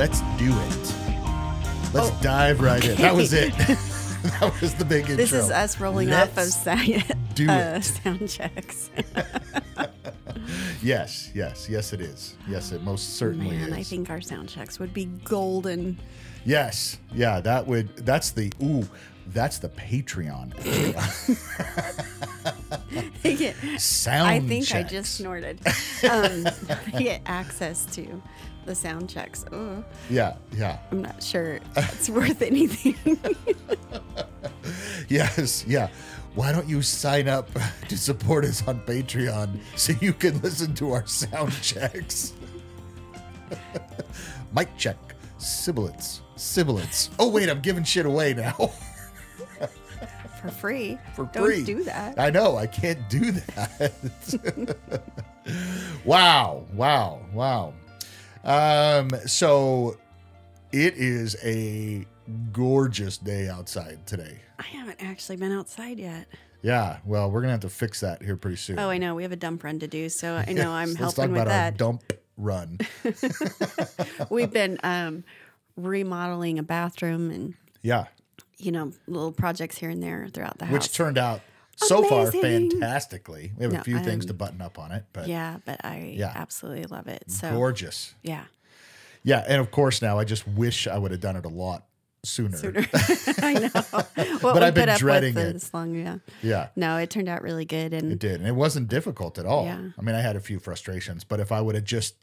let's do it. Let's dive right in. That was it. that was the big intro. This is us rolling off of Let's sound, do uh, sound checks. Yes, yes, yes, it is. Yes, it most certainly Man, is. I think our sound checks would be golden. Yes, yeah, that would. That's the ooh. That's the Patreon. Sound. I think I just snorted. Um, get access to the sound checks. Oh, Yeah, yeah, I'm not sure it's worth anything. yes, yeah. Why don't you sign up to support us on Patreon so you can listen to our sound checks? Mic check, sibilance, sibilance. Oh wait, I'm giving shit away now For free. for free. Don't do that. I know I can't do that. wow, wow, wow. Um, so it is a gorgeous day outside today. I haven't actually been outside yet. Yeah, well, we're gonna have to fix that here pretty soon. Oh, I know. We have a dump run to do, so I know I'm Let's talk helping with about our that. dump run. We've been um, remodeling a bathroom and Yeah, you know little projects here and there throughout the house. which turned out so far fantastically. We have a No, few things to button up on it, but yeah, but I Yeah. absolutely love it. So gorgeous. yeah, Yeah, and of course now I just wish I would have done it a lot sooner. sooner. I know. What But I've been dreading it. This long, yeah. Yeah. No, it turned out really good, and It did. And it wasn't difficult at all. Yeah. I mean, I had a few frustrations, but if I would have just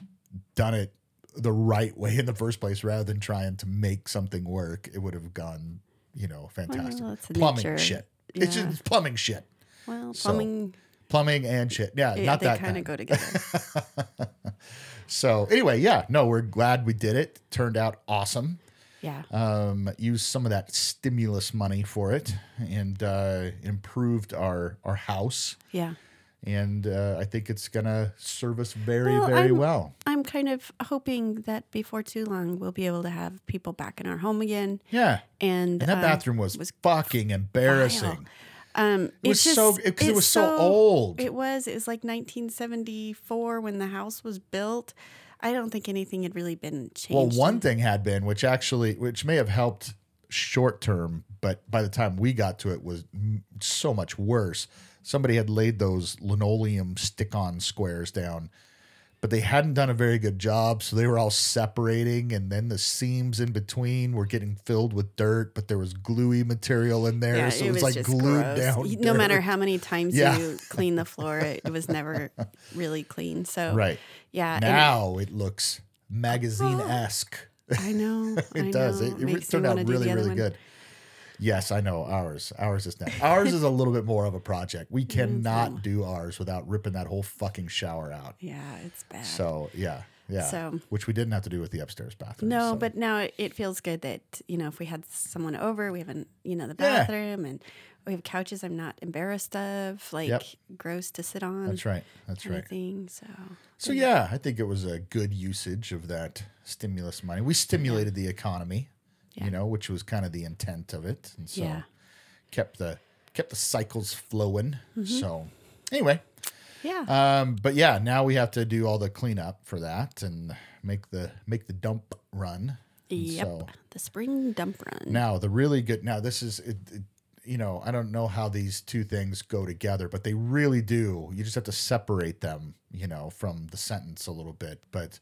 done it the right way in the first place rather than trying to make something work, it would have gone, you know, fantastic. Well, plumbing nature. shit. It's Yeah. just plumbing shit. well, So, plumbing. Plumbing and shit. Yeah, yeah, not they that kind kind. of go together. So anyway, yeah, no, we're glad we did it. Turned out awesome. yeah. Um, used some of that stimulus money for it and uh, improved our our house. yeah. And uh, I think it's gonna serve us very, Well, very I'm- well. I'm kind of hoping that before too long we'll be able to have people back in our home again. Yeah. And, And that um, bathroom was, was fucking embarrassing. Um, It was so just- because it it's was so, old. It was. It was like 1974 when the house was built. I don't think anything had really been changed. well, one thing had been, which actually, which may have helped short term, but by the time we got to it, was m- so much worse. Somebody had laid those linoleum stick-on squares down, but they hadn't done a very good job, so they were all separating, and then the seams in between were getting filled with dirt, but there was gluey material in there, Yeah, so it it was, was like glued gross. down. No matter how many times Yeah. you clean the floor, it, it was never really clean. So right yeah, now it looks oh, magazine esque. I know It I does. know. It, it re- Makes me turned out wanna do the really, really one. good. Yes, I know. Ours, ours is next. Ours is a little bit more of a project. We cannot do ours without ripping that whole fucking shower out. Yeah, it's bad. So yeah, yeah. So- which we didn't have to do with the upstairs bathroom. No, so. but now it, feels good that you know if we had someone over, we have an you know the Yeah. bathroom and we have couches I'm not embarrassed of, like Yep. gross to sit on. that's right. That's right. thing. So So yeah, I think it was a good usage of that stimulus money. We stimulated the economy, Yeah. you know, which was kind of the intent of it, and so Yeah. kept the kept the cycles flowing. Mm-hmm. So anyway, yeah, Um, but yeah, now we have to do all the cleanup for that and make the make the dump run. And yep. So the spring dump run. now the really good now this is it, it, you know I don't know how these two things go together, but they really do. You just have to separate them, you know, from the sentence a little bit. But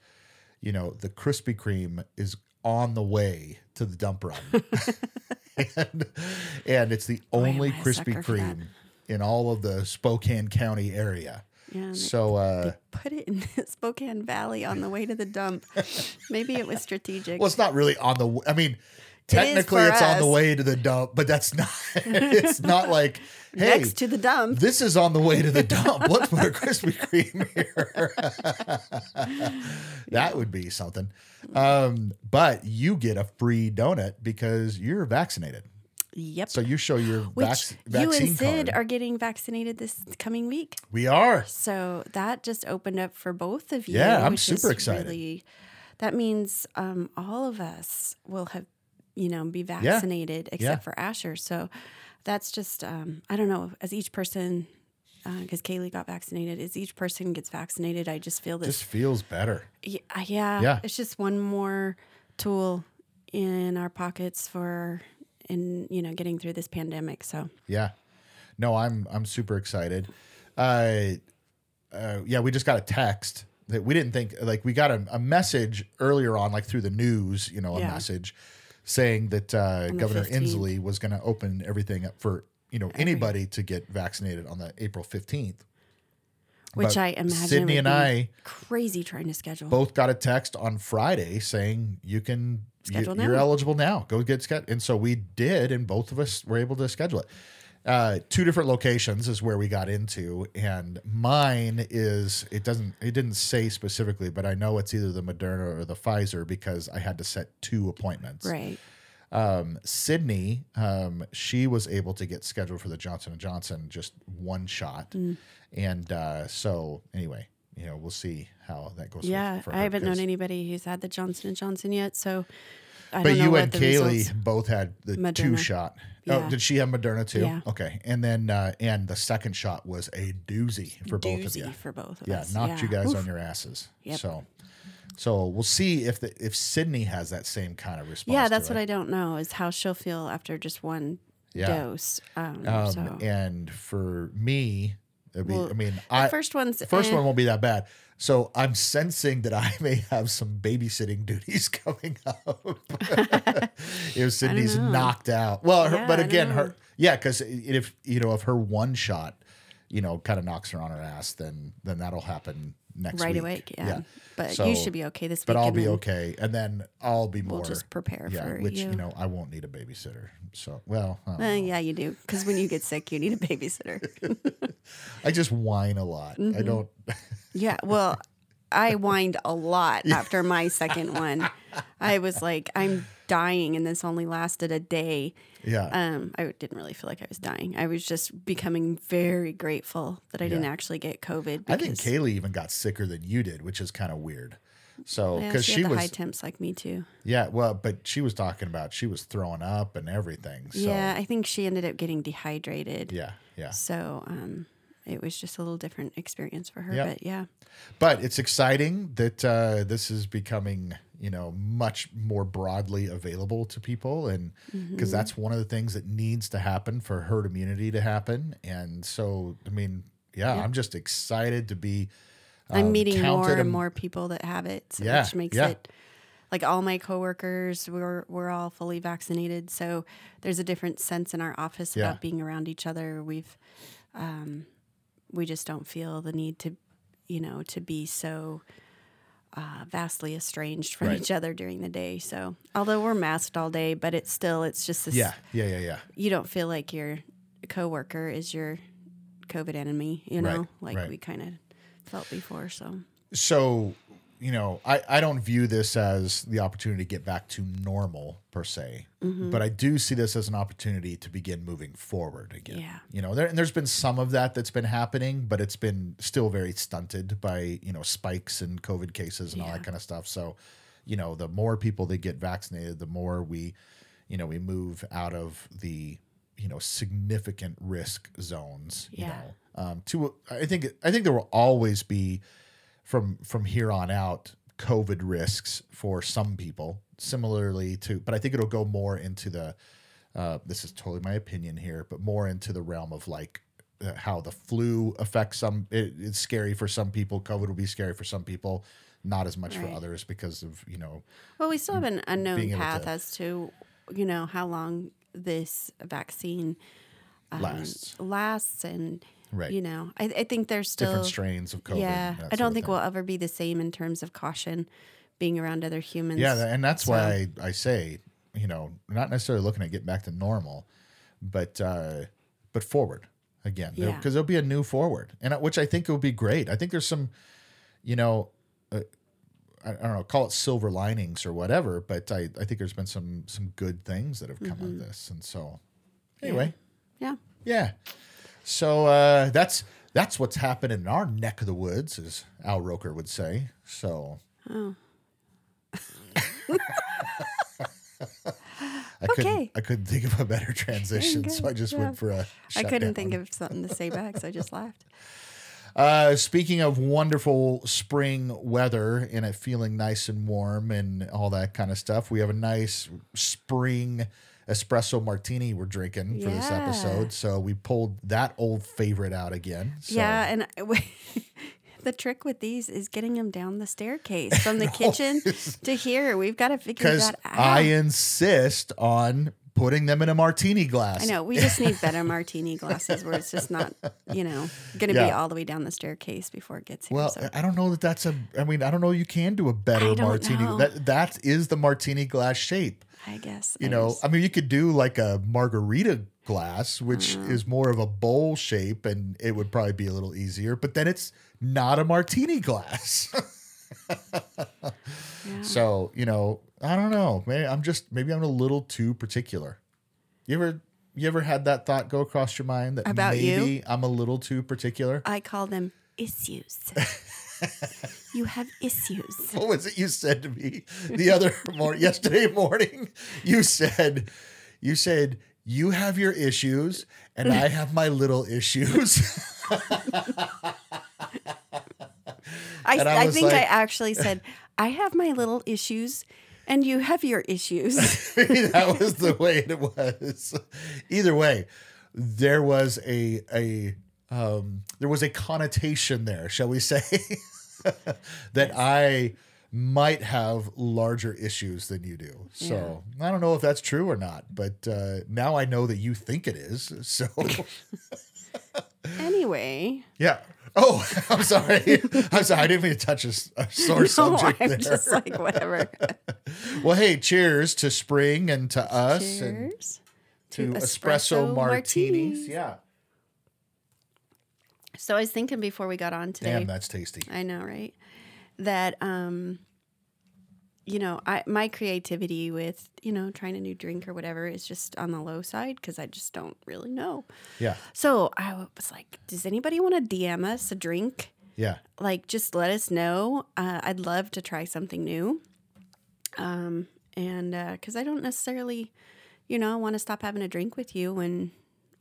you know, the Krispy Kreme is on the way to the dump run, and, and it's the am only Krispy sucker for that. Kreme in all of the Spokane County area. yeah, So uh, put it in Spokane Valley on the way to the dump. Maybe it was strategic. Well, it's not really on the. I mean, technically, it's on the way to the dump, but that's not. it's not like hey, Next to the dump. this is on the way to the dump. Let's put a Krispy Kreme here. that would be something. Um, but you get a free donut because you're vaccinated. Yep. So you show your Which vac- you and Sid card. are getting vaccinated this coming week. we are. So that just opened up for both of you. Yeah, I'm super excited. Really, that means um, all of us will have, you know, be vaccinated except for Asher. So that's just, um, I don't know, as each person, because Kaylee got vaccinated, as each person gets vaccinated, I just feel this. Just feels better. yeah, yeah, Yeah. it's just one more tool in our pockets for in you know getting through this pandemic. So yeah, no, I'm I'm super excited. Uh, uh, yeah, we just got a text that we didn't think like we got a, a message earlier on, like through the news, you know, a Yeah. message saying that uh, Governor 15th. Inslee was going to open everything up for you know anybody to get vaccinated on the April fifteenth. which But I imagine Sydney and I crazy trying to schedule. both got a text on Friday saying you can Schedule you, are eligible now. Go get scheduled. And so we did, and both of us were able to schedule it. Uh, two different locations is where we got into, and mine is it doesn't it didn't say specifically, but I know it's either the Moderna or the Pfizer because I had to set two appointments. Right. Um, Sydney, um, she was able to get scheduled for the Johnson and Johnson just one shot, Mm. and uh, so anyway, you know we'll see how that goes. Yeah, I haven't known anybody who's had the Johnson and Johnson yet, so I But you and Kaylee both had the two Moderna. shot. Oh, did she have Moderna too? Yeah. Okay, and then uh, and the second shot was a doozy for both of doozy you. for both of Yeah, us. knocked you guys Oof. on your asses. Yep. So, so we'll see if the if Sydney has that same kind of response. Yeah, that's what I don't know is how she'll feel after just one Yeah. dose. Um, Um, so And for me, I mean, Well, I mean, the I first one's first eh, one won't be that bad. So I'm sensing that I may have some babysitting duties coming up. if Sydney's knocked out, well, her, Yeah, but again, her yeah, because if you know if her one shot, you know, kind of knocks her on her ass, then then that'll happen next right week. away. Yeah, but So- you should be okay this week. But I'll be okay, and then I'll be more. We'll just prepare yeah, for which you. you know I won't need a babysitter. So well, I Uh, yeah, you do. Because when you get sick, you need a babysitter. I just whine a lot. I Mm-hmm. don't. yeah. Well, I whined a lot after my second one. I was like, I'm dying, and this only lasted a day. Yeah. Um, I didn't really feel like I was dying. I was just becoming very grateful that I didn't actually get COVID. I think Kaylee even got sicker than you did, which is kind of weird. So Yeah, because she, she, had the was, high temps like me too. yeah, well, but she was talking about she was throwing up and everything. So yeah, I think she ended up getting dehydrated. yeah, yeah. So um, it was just a little different experience for her. Yep. But yeah, But it's exciting that uh, this is becoming, you know, much more broadly available to people, and Mm-hmm. because that's one of the things that needs to happen for herd immunity to happen. And so, I mean, yeah, I'm just excited to be. I'm um, meeting more and am- more people that have it, so- Yeah, which makes yeah. it like all my coworkers we're we're all fully vaccinated. So there's a different sense in our office Yeah. about being around each other. We've um, we just don't feel the need to, you know, to be so. Uh, vastly estranged from Right. each other during the day. So, although we're masked all day, but it's still it's just this Yeah, yeah, yeah, yeah. you don't feel like your coworker is your COVID enemy, you know, Right, like right. we kind of felt before. So so you know I, I don't view this as the opportunity to get back to normal per se Mm-hmm. but i do see this as an opportunity to begin moving forward again Yeah. you know there, and there's been some of that that's been happening but it's been still very stunted by you know spikes and covid cases and all that kind of stuff so you know the more people that get vaccinated the more we you know we move out of the you know significant risk zones you Yeah. know um to i think i think there will always be from from here on out covid risks for some people similarly to but i think it'll go more into the uh, this is totally my opinion here but more into the realm of like uh, how the flu affects some it, it's scary for some people covid will be scary for some people not as much for others because of you know Well, we still have an unknown path to- as to, you know, how long this vaccine um, Lasts. lasts, and Right. you know, I, I think there's still different strains of covid yeah. I don't think we'll ever be the same in terms of caution, being around other humans. Yeah, and that's why I, I say, you know, not necessarily looking at getting back to normal, but uh, but forward again, because Yeah. there'll be a new forward, and which I think will be great. I think there's some, you know, uh, I, I don't know, call it silver linings or whatever, but I, I think there's been some some good things that have come Mm-hmm. of this, and so anyway, yeah. yeah. So uh, that's that's what's happening in our neck of the woods, as Al Roker would say. So. Oh. I couldn't, Okay. I couldn't think of a better transition, so I just Yeah. went for a. I couldn't think of something to say back, so I just laughed. Uh, speaking of wonderful spring weather and it feeling nice and warm and all that kind of stuff, we have a nice spring espresso martini we're drinking for this episode. So we pulled that old favorite out again. So. Yeah, and the trick with these is getting them down the staircase from the kitchen to here. We've got to figure that out. I insist on putting them in a martini glass. I know we just need better martini glasses where it's just not, you know, going to be all the way down the staircase before it gets here. Well, so. I don't know that that's a. I mean, I don't know. You can do a better martini. know. That that is the martini glass shape. I guess You know, I mean, you could do like a margarita glass, which Uh-huh. is more of a bowl shape, and it would probably be a little easier. But then it's not a martini glass. yeah. so you know, I don't know. Maybe I'm just maybe I'm a little too particular. You ever you ever had that thought go across your mind that About you? maybe I'm a little too particular? I call them issues. you have issues. what was it you said to me the other morning yesterday morning you said you said you have your issues and i have my little issues I, I I, think I actually said, I have my little issues and you have your issues. that was the way it was. Either way there was a a um there was a connotation there shall we say that i might have larger issues than you do. So i don't know if that's true or not but uh now i know that you think it is so. Anyway, yeah oh i'm sorry i'm sorry i didn't mean to touch a sore no, subject I'm there just like, whatever. well hey cheers to spring and to us and to to espresso, espresso martinis. martinis. Yeah. So I was thinking before we got on today. Damn, that's tasty. I know, right? That um you know, I my creativity with, you know, trying a new drink or whatever is just on the low side because I just don't really know. Yeah. So I was like, does anybody want to DM us a drink? Yeah. Like, just let us know. Uh, I'd love to try something new. Um, and because I don't necessarily, you know, want to stop having a drink with you when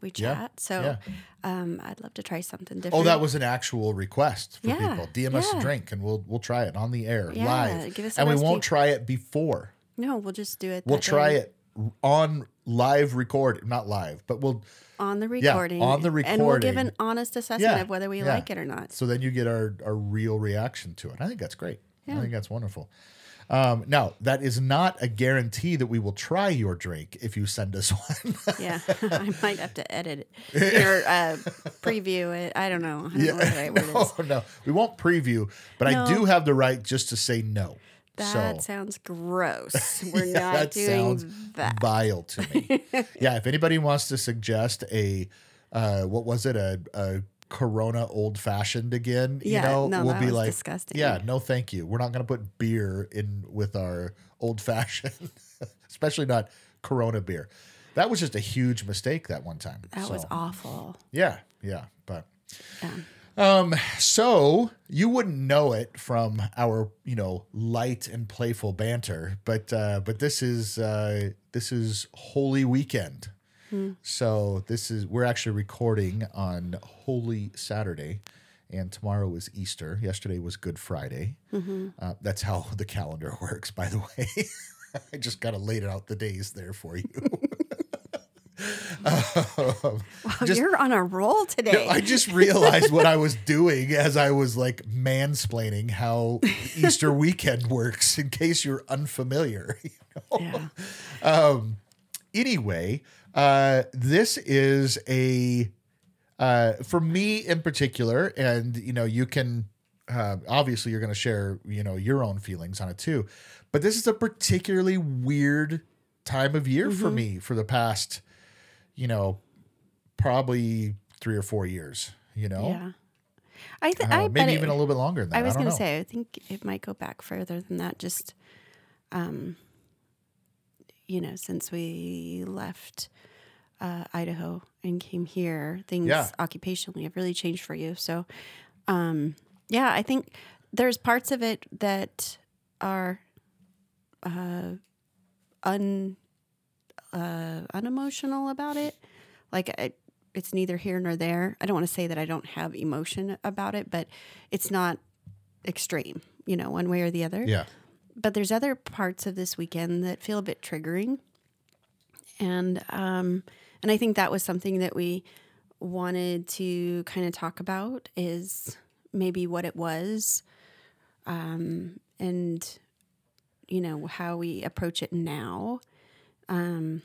we Yeah, chat. So yeah. um, I'd love to try something different. Oh, that was an actual request for Yeah, people. DM us a drink and we'll we'll try it on the air Yeah, live. give us and we won't try it before. no, we'll just do it. We'll try day it on live record, not live, but we'll on the Yeah, recording. on the recording. and we'll give an honest assessment Yeah, of whether we yeah. like it or not. so then you get our our real reaction to it. I think that's great. I think that's wonderful. Um, now that is not a guarantee that we will try your drink if you send us one. Yeah, I might have to edit it or uh, preview it. I don't know. I don't know what the right no, is. no, we won't preview, but I do have the right just to say no. That so sounds gross. We're Yeah, not that doing sounds that. vile to me. yeah, if anybody wants to suggest a, uh, what was it, a, a Corona old fashioned again, you Yeah, know, no, we'll be like, disgusting. yeah, no, thank you. We're not going to put beer in with our old fashioned, especially not Corona beer. That was just a huge mistake that one time. That was awful. Yeah, yeah, but. Yeah. Um, so you wouldn't know it from our, you know, light and playful banter, but uh, but this is uh, this is Holy Weekend. So this is we're actually recording on Holy Saturday, and tomorrow is Easter. Yesterday was Good Friday. Uh, that's how the calendar works, by the way. I just kind of laid it out the days there for you. Um, Wow, Just- you're on a roll today. I just realized what I was doing as I was like mansplaining how Easter weekend works in case you're unfamiliar. you know? yeah. Anyway, uh, this is a, uh, for me in particular, and you know, you can, uh, obviously you're going to share, you know, your own feelings on it too, but this is a particularly weird time of year for me for the past, you know, probably three or four years, you know? Yeah. I th- Uh, I maybe it- even a little bit longer than that. I was going to say, I think it might go back further than that. Just, um, you know, since we left uh, Idaho and came here, things Yeah. occupationally have really changed for you. So, um, yeah, I think there's parts of it that are uh, un uh, unemotional about it. Like I, it's neither here nor there. I don't want to say that I don't have emotion about it, but it's not extreme, you know, one way or the other. Yeah. But there's other parts of this weekend that feel a bit triggering. And um and I think that was something that we wanted to kind of talk about is maybe what it was um and you know how we approach it now um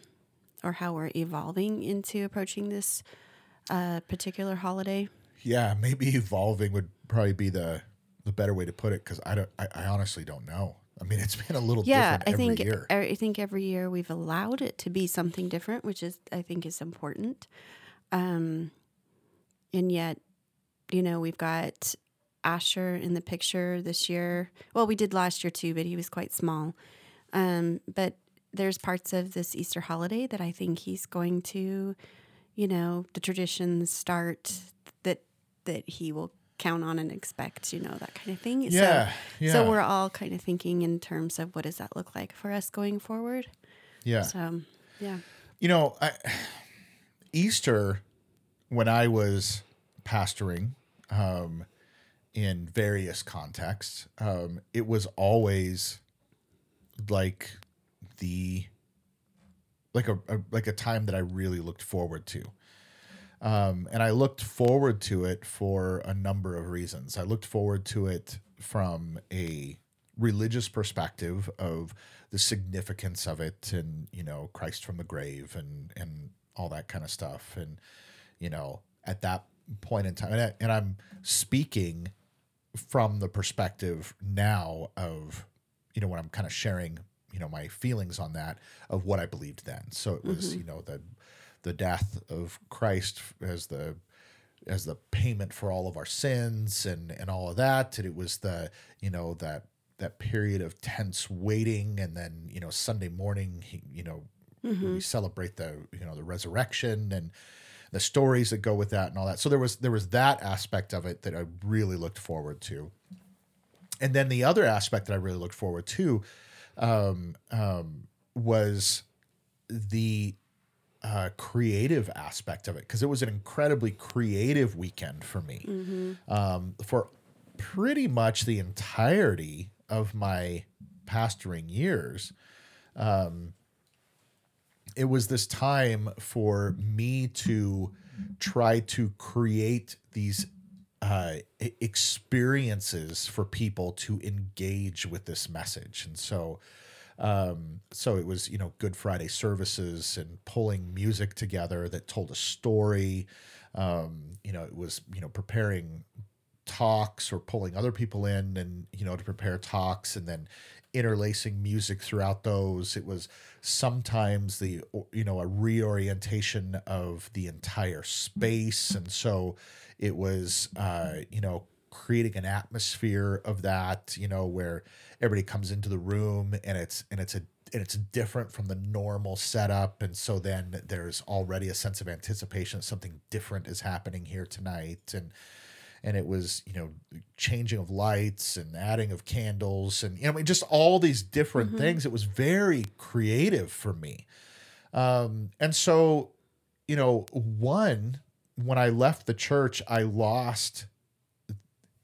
or how we're evolving into approaching this uh, particular holiday. Yeah, maybe evolving would probably be the the better way to put it because I don't. I, I, honestly don't know. I mean, it's been a little yeah. I think year. I think every year we've allowed it to be something different, which is I think is important. Um, and yet, you know, we've got Asher in the picture this year. Well, we did last year too, but he was quite small. Um, but there's parts of this Easter holiday that I think he's going to, you know, the traditions start that that he will count on and expect, you know, that kind of thing. Yeah, so, yeah. So we're all kind of thinking in terms of what does that look like for us going forward. Yeah. So, yeah. You know, I, Easter, when I was pastoring, um, in various contexts, um, it was always like the like a, a, like a time that I really looked forward to. Um, and I looked forward to it for a number of reasons. I looked forward to it from a religious perspective of the significance of it and you know Christ from the grave and and all that kind of stuff and you know at that point in time and, I, and I'm speaking from the perspective now of you know when I'm kind of sharing you know my feelings on that of what I believed then. So it was mm-hmm. you know the the death of Christ as the as the payment for all of our sins and and all of that. And it was the you know that that period of tense waiting. And then you know Sunday morning he, you know mm-hmm. we celebrate the you know the resurrection and the stories that go with that and all that. So there was there was that aspect of it that I really looked forward to. And then the other aspect that I really looked forward to um, um, was the uh, creative aspect of it because it was an incredibly creative weekend for me. Mm-hmm. Um, for pretty much the entirety of my pastoring years, um, it was this time for me to try to create these uh, experiences for people to engage with this message. And so, um, so it was, you know, Good Friday services and pulling music together that told a story. Um, you know, it was, you know, preparing talks or pulling other people in and, you know, to prepare talks and then interlacing music throughout those. It was sometimes the, you know, a reorientation of the entire space. And so, it was, uh, you know, creating an atmosphere of that, you know, where everybody comes into the room and it's and it's a and it's different from the normal setup, and so then there's already a sense of anticipation something different is happening here tonight, and and it was you know changing of lights and adding of candles and you know I mean, just all these different mm-hmm. things. It was very creative for me, um, and so you know one when I left the church, I lost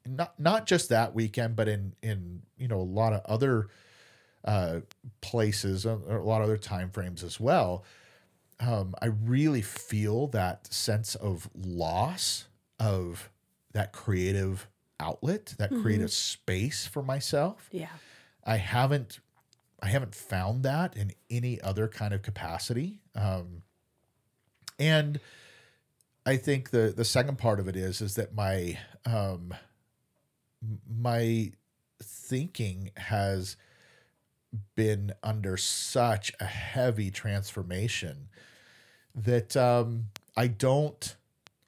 not not just that weekend, but in in you know a lot of other uh, places, uh, a lot of other time frames as well. Um, I really feel that sense of loss of that creative outlet, that mm-hmm. creative space for myself. Yeah, I haven't I haven't found that in any other kind of capacity, um, and I think the the second part of it is is that my um, my thinking has been under such a heavy transformation that um, I don't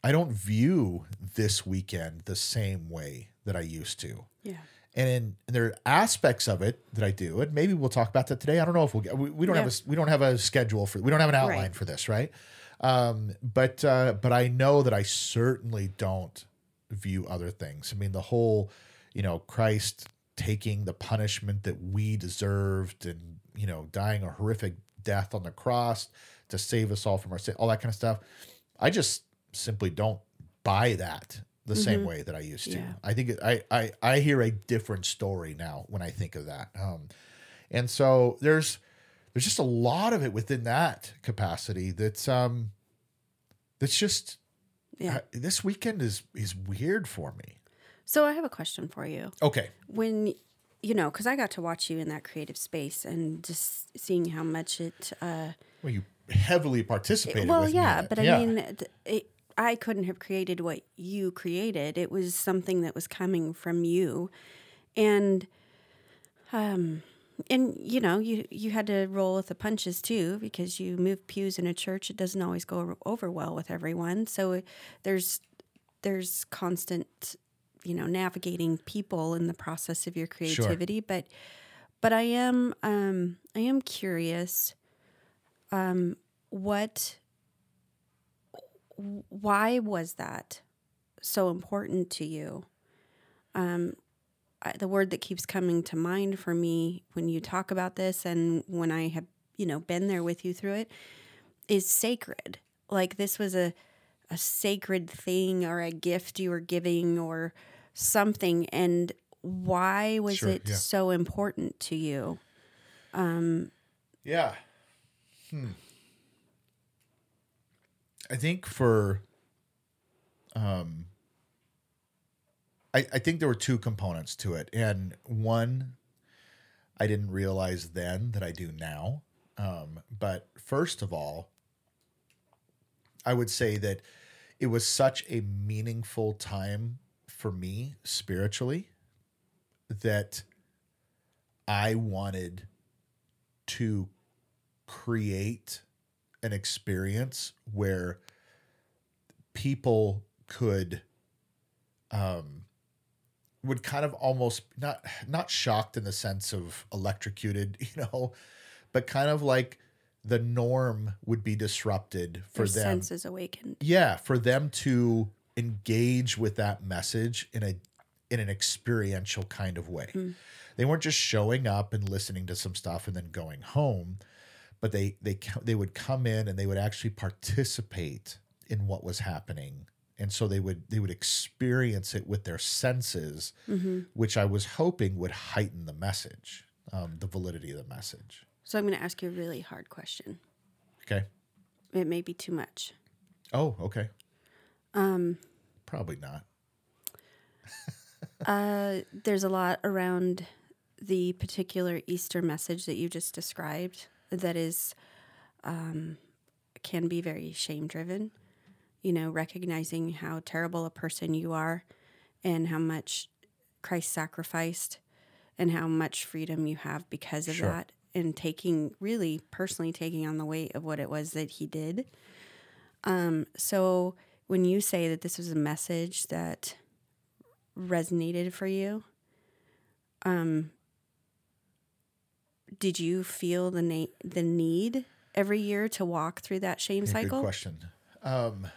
I don't view this weekend the same way that I used to. Yeah. And, in, and there are aspects of it that I do, and maybe we'll talk about that today. I don't know if we'll get. We, we don't yeah. have a we don't have a schedule for we don't have an outline right. for this, right? Um, but uh, but I know that I certainly don't view other things. I mean, the whole, you know, Christ taking the punishment that we deserved and you know dying a horrific death on the cross to save us all from our sin, all that kind of stuff. I just simply don't buy that the mm-hmm. same way that I used to. Yeah. I think it, I, I I hear a different story now when I think of that. Um, and so there's there's just a lot of it within that capacity that's um that's just yeah. this weekend is is weird for me. So I have a question for you. Okay. When you know, because I got to watch you in that creative space and just seeing how much it. Uh, well, you heavily participated. Well, yeah, but I mean, it, I couldn't have created what you created. It was something that was coming from you, and um, and you know, you you had to roll with the punches too because you move pews in a church. It doesn't always go over well with everyone. So there's there's constant, you know, navigating people in the process of your creativity. Sure. But but I am um, I am curious. Um, what why was that so important to you? Um, I, the word that keeps coming to mind for me when you talk about this and when I have, you know, been there with you through it is sacred. Like this was a a sacred thing or a gift you were giving or something and why was sure, it yeah. so important to you? Um yeah. Hmm. I think for um I, I think there were two components to it. And one I didn't realize then that I do now. Um, but first of all, I would say that it was such a meaningful time for me spiritually that I wanted to create an experience where people could um, would kind of almost not not shocked in the sense of electrocuted, you know, but kind of like the norm would be disrupted for Their them. Senses awakened. Yeah, for them to engage with that message in a in an experiential kind of way. Mm. They weren't just showing up and listening to some stuff and then going home but they they they would come in and they would actually participate in what was happening and so they would they would experience it with their senses mm-hmm. which i was hoping would heighten the message um, the validity of the message so i'm going to ask you a really hard question. Okay. It may be too much. Oh okay. Um probably not. uh there's a lot around the particular easter message that you just described that is um, can be very shame driven. You know, recognizing how terrible a person you are and how much Christ sacrificed and how much freedom you have because of sure. that and taking really personally taking on the weight of what it was that he did. Um, so when you say that this was a message that resonated for you, um, did you feel the na- the need every year to walk through that shame yeah, cycle? Good question. Um,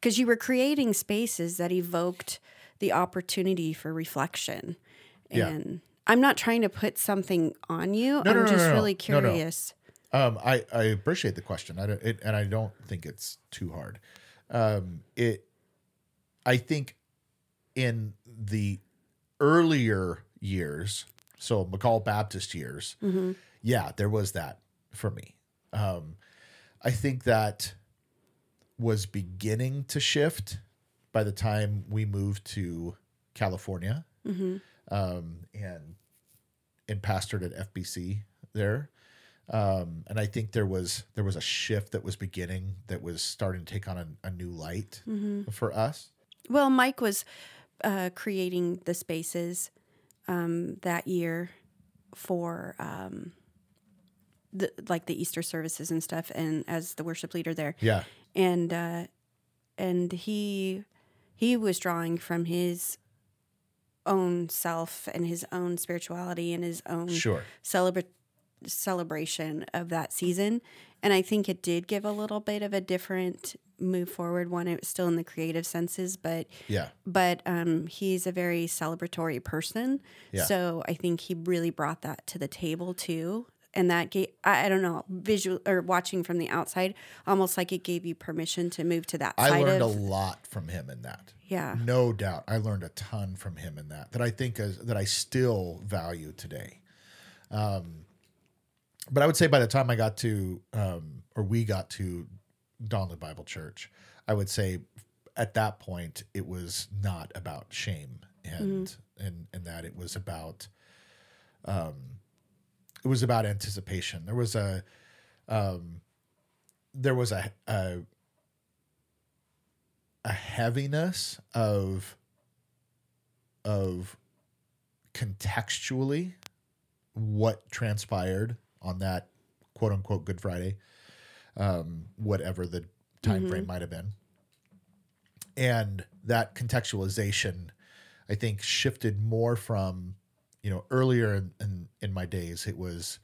because you were creating spaces that evoked the opportunity for reflection. And yeah. I'm not trying to put something on you. No, I'm no, just no, really curious. Um, I, I appreciate the question. I don't, it, and I don't think it's too hard. Um, it, I think in the earlier years, so McCall Baptist years, mm-hmm. yeah, there was that for me. Um, I think that was beginning to shift by the time we moved to California mm-hmm. Um, and and pastored at FBC there. Um, and I think there was there was a shift that was beginning that was starting to take on a, a new light mm-hmm. for us. Well, Mike was uh, creating the spaces um, that year for um, the like the Easter services and stuff, and as the worship leader there. Yeah. And uh, and he he was drawing from his own self and his own spirituality and his own sure. celebra- celebration of that season. And I think it did give a little bit of a different move forward. One, it was still in the creative senses, but yeah, but um, he's a very celebratory person. Yeah. So I think he really brought that to the table too. And that gave I, I, don't know visual or watching from the outside almost like it gave you permission to move to that i learned of, a lot from him in that. Yeah. No doubt. I learned a ton from him in that that i think is that i still value today. Um, but i would say by the time i got to um, or we got to donley bible church i would say at that point it was not about shame and mm-hmm. and and that it was about um it was about anticipation. There was a um, there was a, a a heaviness of of contextually what transpired on that quote unquote Good Friday, um, whatever the time mm-hmm. frame might have been. And that contextualization, I think, shifted more from you know, earlier in, in, in my days, it was,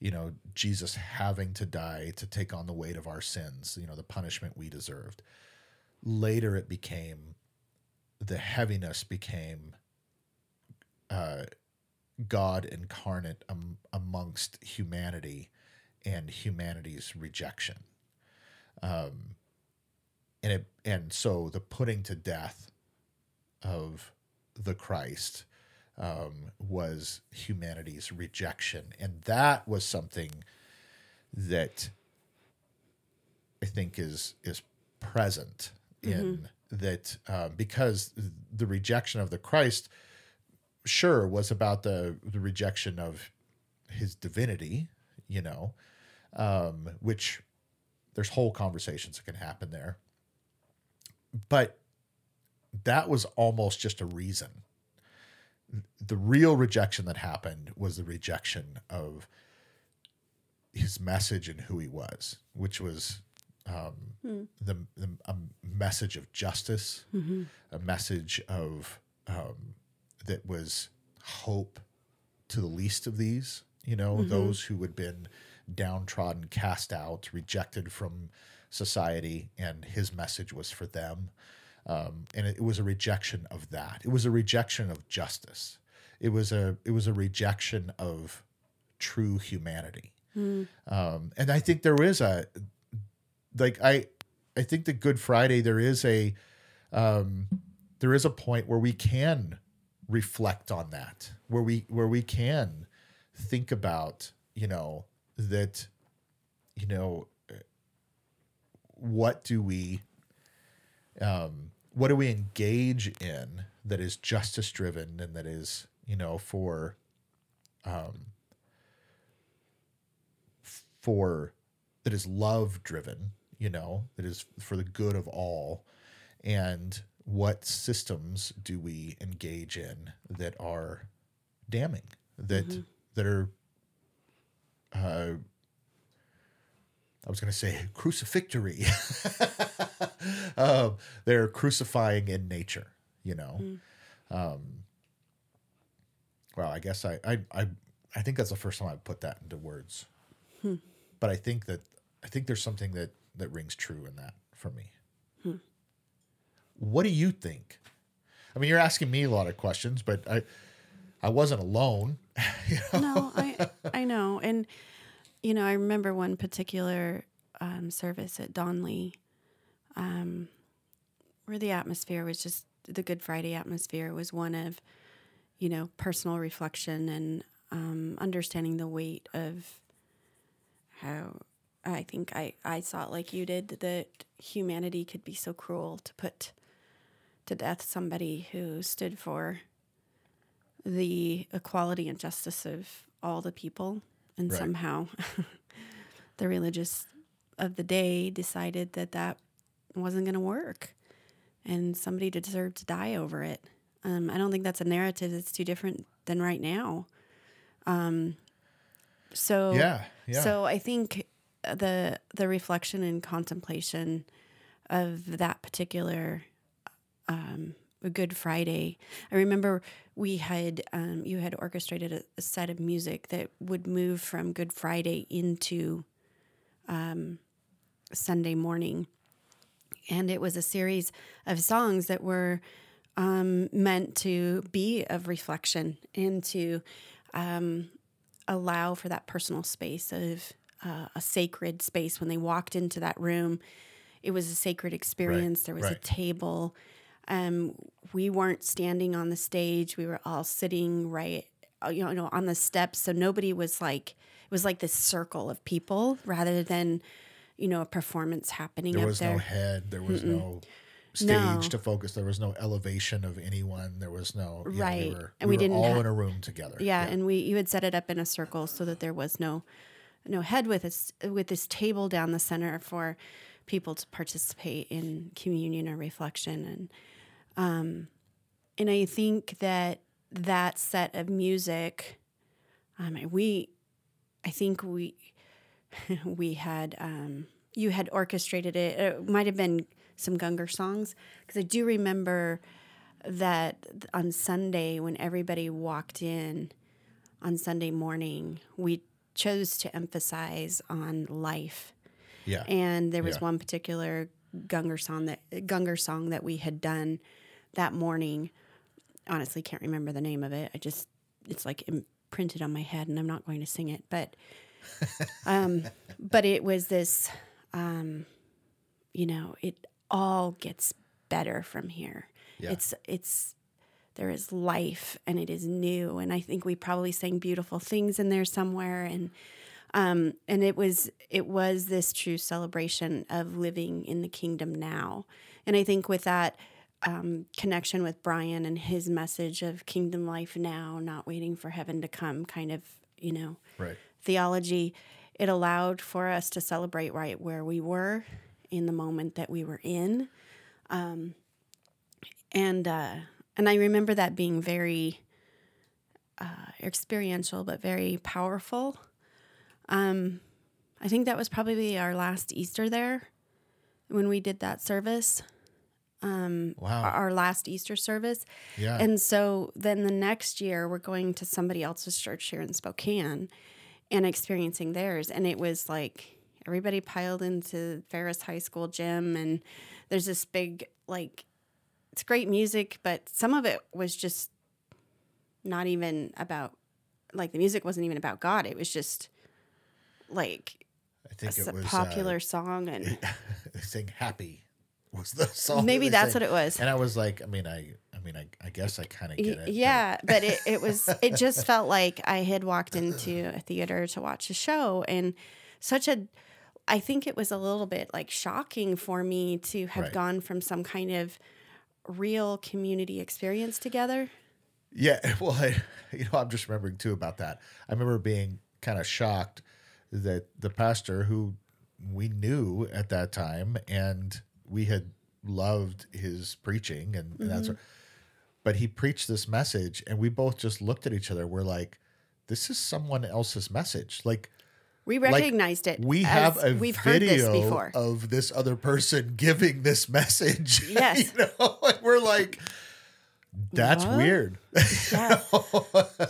you know, Jesus having to die to take on the weight of our sins, you know, the punishment we deserved. Later, it became the heaviness became uh, God incarnate amongst humanity and humanity's rejection. Um, and it and so the putting to death of the Christ um, was humanity's rejection. And that was something that I think is is present in mm-hmm. that uh, because the rejection of the Christ, sure, was about the the rejection of his divinity, you know, um, which there's whole conversations that can happen there. But that was almost just a reason the real rejection that happened was the rejection of his message and who he was, which was um, mm. the, the, a message of justice, mm-hmm. a message of um, that was hope to the least of these. You know, mm-hmm. those who had been downtrodden, cast out, rejected from society, and his message was for them. Um, and it, it, was a rejection of that. It was a rejection of justice. It was a it was a rejection of true humanity. Mm. Um, and I think there is a like I I think that Good Friday there is a um, there is a point where we can reflect on that, where we where we can think about you know that you know what do we um, what do we engage in that is justice driven and that is you know for um, for that is love driven you know that is for the good of all and what systems do we engage in that are damning that mm-hmm. that are uh, I was going to say crucifixatory. um, they're crucifying in nature, you know. Mm. Um, well, I guess I, I, I, I think that's the first time I put that into words. Hmm. But I think that I think there's something that that rings true in that for me. Hmm. What do you think? I mean, you're asking me a lot of questions, but I I wasn't alone. you know? No, I I know, and you know, I remember one particular um, service at Donley um, where the atmosphere was just the Good Friday atmosphere was one of, you know, personal reflection and um, understanding the weight of how I think I, I saw it like you did that humanity could be so cruel to put to death somebody who stood for the equality and justice of all the people and right. somehow the religious of the day decided that that wasn't going to work and somebody deserved to die over it. Um, I don't think that's a narrative that's too different than right now. Um, so yeah, yeah. So I think the the reflection and contemplation of that particular um, Good Friday. I remember we had um, you had orchestrated a, a, set of music that would move from Good Friday into um, Sunday morning, and it was a series of songs that were um, meant to be of reflection and to um, allow for that personal space of uh, a sacred space when they walked into that room. It was a sacred experience. Right, there was right. a table. Um, we weren't standing on the stage. We were all sitting right, uh, you know, on the steps. So nobody was like, it was like this circle of people rather than, you know, a performance happening. There was there. no head. There was Mm-mm. no stage no. to focus. There was no elevation of anyone. There was no right, we were, and we, we didn't all ha- in a room together. Yeah, yeah, and we you had set it up in a circle so that there was no no head with this with this table down the center for people to participate in communion or reflection and um and I think that that set of music um we I think we we had um you had orchestrated it it might have been some Gungor songs because I do remember that on Sunday when everybody walked in on Sunday morning, we chose to emphasize on life. Yeah. And there was yeah. one particular Gungor song that Gungor song that we had done that morning. Honestly, can't remember the name of it. I just it's like imprinted on my head, and I'm not going to sing it. But, um, but it was this, um, you know, it all gets better from here. Yeah. It's it's there is life and it is new and I think we probably sang beautiful things in there somewhere and um, and it was it was this true celebration of living in the kingdom now. And I think with that um, connection with Brian and his message of kingdom life now, not waiting for heaven to come, kind of you know right. theology, it allowed for us to celebrate right where we were in the moment that we were in. Um, and uh, and I remember that being very uh, experiential, but very powerful. Um, I think that was probably our last Easter there when we did that service. Um, wow. Our last Easter service. Yeah. And so then the next year, we're going to somebody else's church here in Spokane and experiencing theirs. And it was like, everybody piled into Ferris High School gym, and there's this big like it's great music, but some of it was just not even about like the music wasn't even about God. It was just like I think a it was popular uh, song and they sing "Happy" was the song. Maybe that that's sang. what it was. And I was like, I mean, I, I mean, I, I guess I kind of get it. Yeah, but, but it, it was it just felt like I had walked into a theater to watch a show and such a I think it was a little bit like shocking for me to have right. gone from some kind of real community experience together. Yeah, well, I, you know, I'm just remembering too about that. I remember being kind of shocked that the pastor who we knew at that time and we had loved his preaching and, mm-hmm. and that's but he preached this message and we both just looked at each other we're like this is someone else's message like we recognized like, it. We have a we've video this before. of this other person giving this message. Yes. you know, and we're like, that's what? weird. Yeah.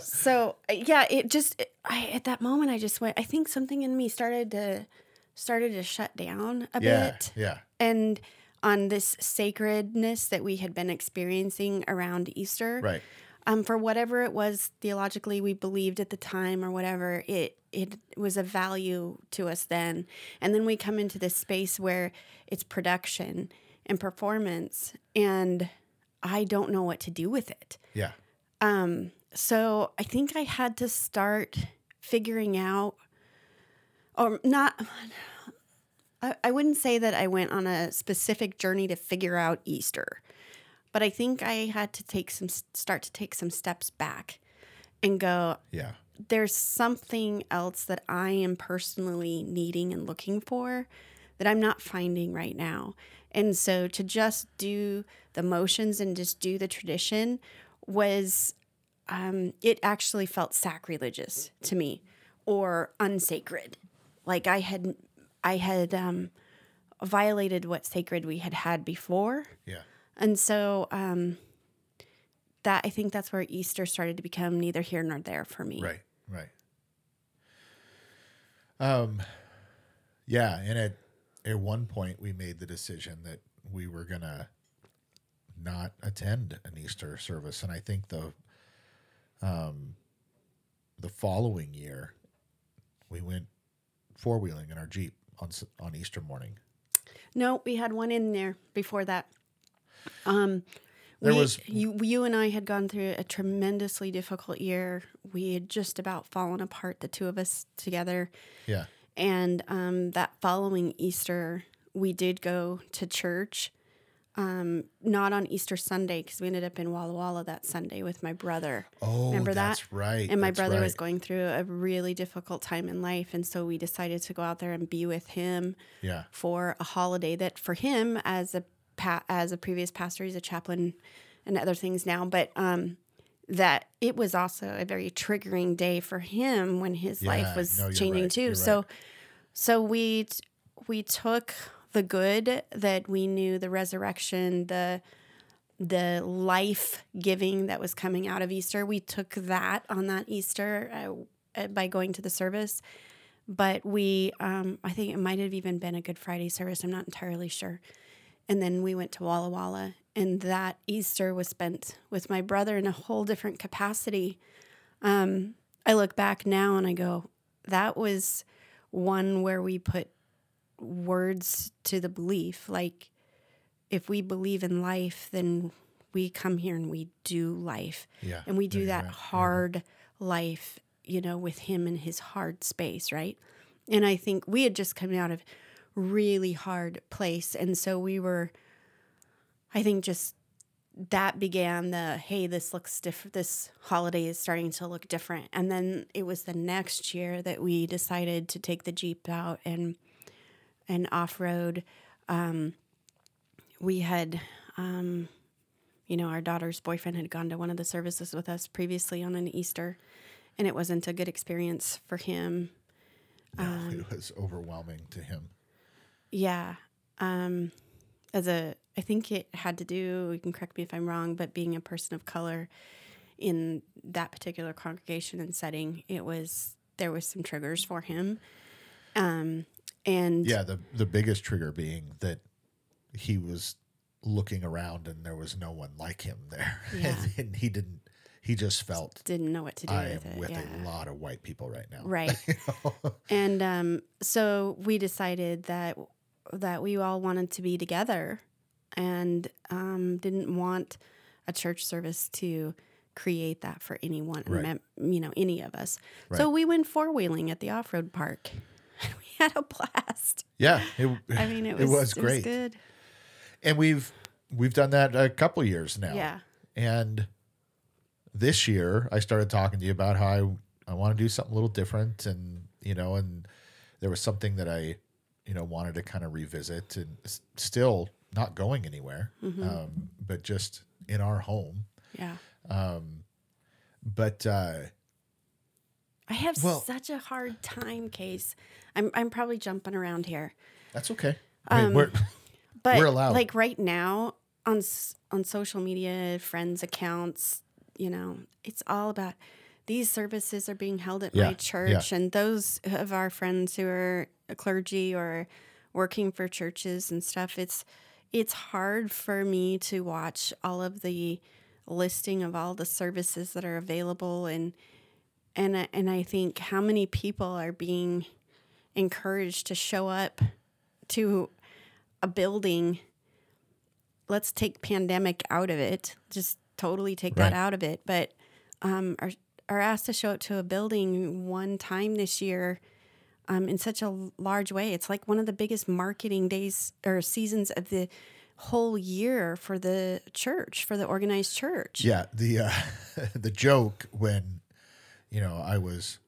so yeah, it just I at that moment I just went. I think something in me started to started to shut down a yeah, bit. Yeah. And on this sacredness that we had been experiencing around Easter. Right. Um, for whatever it was theologically we believed at the time or whatever it it was a value to us then. And then we come into this space where it's production and performance and i don't know what to do with it. Yeah. Um so i think i had to start figuring out or not I, I wouldn't say that i went on a specific journey to figure out easter but I think I had to take some start to take some steps back and go, yeah. There's something else that I am personally needing and looking for that I'm not finding right now. And so to just do the motions and just do the tradition was um, it actually felt sacrilegious to me or unsacred. Like I had I had um, violated what sacred we had had before. Yeah. And so um, that I think that's where Easter started to become neither here nor there for me. Right, right. Um, yeah, and at at one point we made the decision that we were gonna not attend an Easter service, and I think the um the following year, we went four wheeling in our Jeep on on Easter morning. No, we had one in there before that. Um, there we, was you, you and I had gone through a tremendously difficult year. We had just about fallen apart, the two of us together. Yeah. And um, that following Easter, we did go to church um, not on Easter Sunday because we ended up in Walla Walla that Sunday with my brother. Oh, remember that? That's right. And my that's brother right. was going through a really difficult time in life, and so we decided to go out there and be with him. Yeah. For a holiday that for him as a pa- as a previous pastor, he's a chaplain and other things now, but um, that it was also a very triggering day for him when his yeah, life was no, changing right. too. So, so we we took the good that we knew the resurrection, the the life giving that was coming out of Easter. We took that on that Easter uh, uh, by going to the service. But we, um, I think it might have even been a Good Friday service. I'm not entirely sure. And then we went to Walla Walla, and that Easter was spent with my brother in a whole different capacity. Um, I look back now and I go, that was one where we put words to the belief. Like, if we believe in life, then we come here and we do life. Yeah. And we do that right. hard yeah. life, you know, with him in his hard space, right? And I think we had just come out of really hard place. And so we were, I think, just that began the hey, this looks different. This holiday is starting to look different. And then it was the next year that we decided to take the Jeep out and and off road. Um, we had, um, you know, our daughter's boyfriend had gone to one of the services with us previously on an Easter, and it wasn't a good experience for him. No, um, it was overwhelming to him. Yeah. Um, as a, I think it had to do, you can correct me if I'm wrong, but being a person of color in that particular congregation and setting, it was, there was some triggers for him. Um, and yeah, the the biggest trigger being that he was looking around and there was no one like him there, yeah. and, and he didn't. He just felt didn't know what to do. I with am it. with yeah. a lot of white people right now, right? you know? And um, so we decided that that we all wanted to be together, and um, didn't want a church service to create that for anyone, right. you know, any of us. Right. So we went four wheeling at the off road park had a blast. Yeah, it, I mean, it was, it was great. It was good. And we've we've done that a couple years now. Yeah. And this year, I started talking to you about how I I want to do something a little different, and you know, and there was something that I, you know, wanted to kind of revisit, and still not going anywhere, mm-hmm. um, but just in our home. Yeah. Um, but uh, I have well, such a hard time, Case. I'm I'm probably jumping around here. That's okay. I mean, um, we're, but we're allowed. Like right now on on social media, friends accounts, you know, it's all about these services are being held at yeah, my church, yeah. and those of our friends who are clergy or working for churches and stuff. It's it's hard for me to watch all of the listing of all the services that are available and and and I think how many people are being encouraged to show up to a building. Let's take pandemic out of it. Just totally take right. that out of it. But um, are are asked to show up to a building one time this year. Um, in such a large way, it's like one of the biggest marketing days or seasons of the whole year for the church, for the organized church. Yeah, the uh, the joke when you know, I was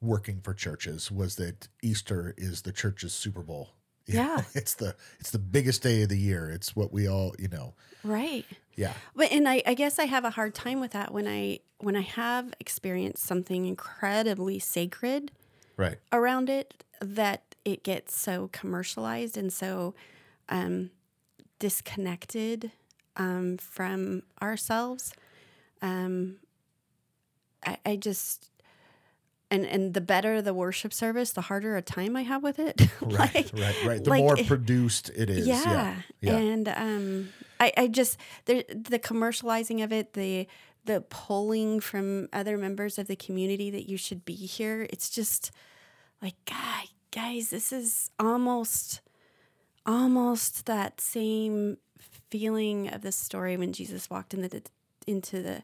working for churches was that Easter is the church's Super Bowl. You yeah. Know, it's the it's the biggest day of the year. It's what we all, you know. Right. Yeah. But and I, I guess I have a hard time with that when I when I have experienced something incredibly sacred right around it that it gets so commercialized and so um disconnected um from ourselves. Um I, I just and and the better the worship service, the harder a time I have with it. like, right, right, right. The like, more produced it is. Yeah, yeah. yeah. and um, I I just the the commercializing of it, the the pulling from other members of the community that you should be here. It's just like, God, guys, this is almost almost that same feeling of the story when Jesus walked into the into the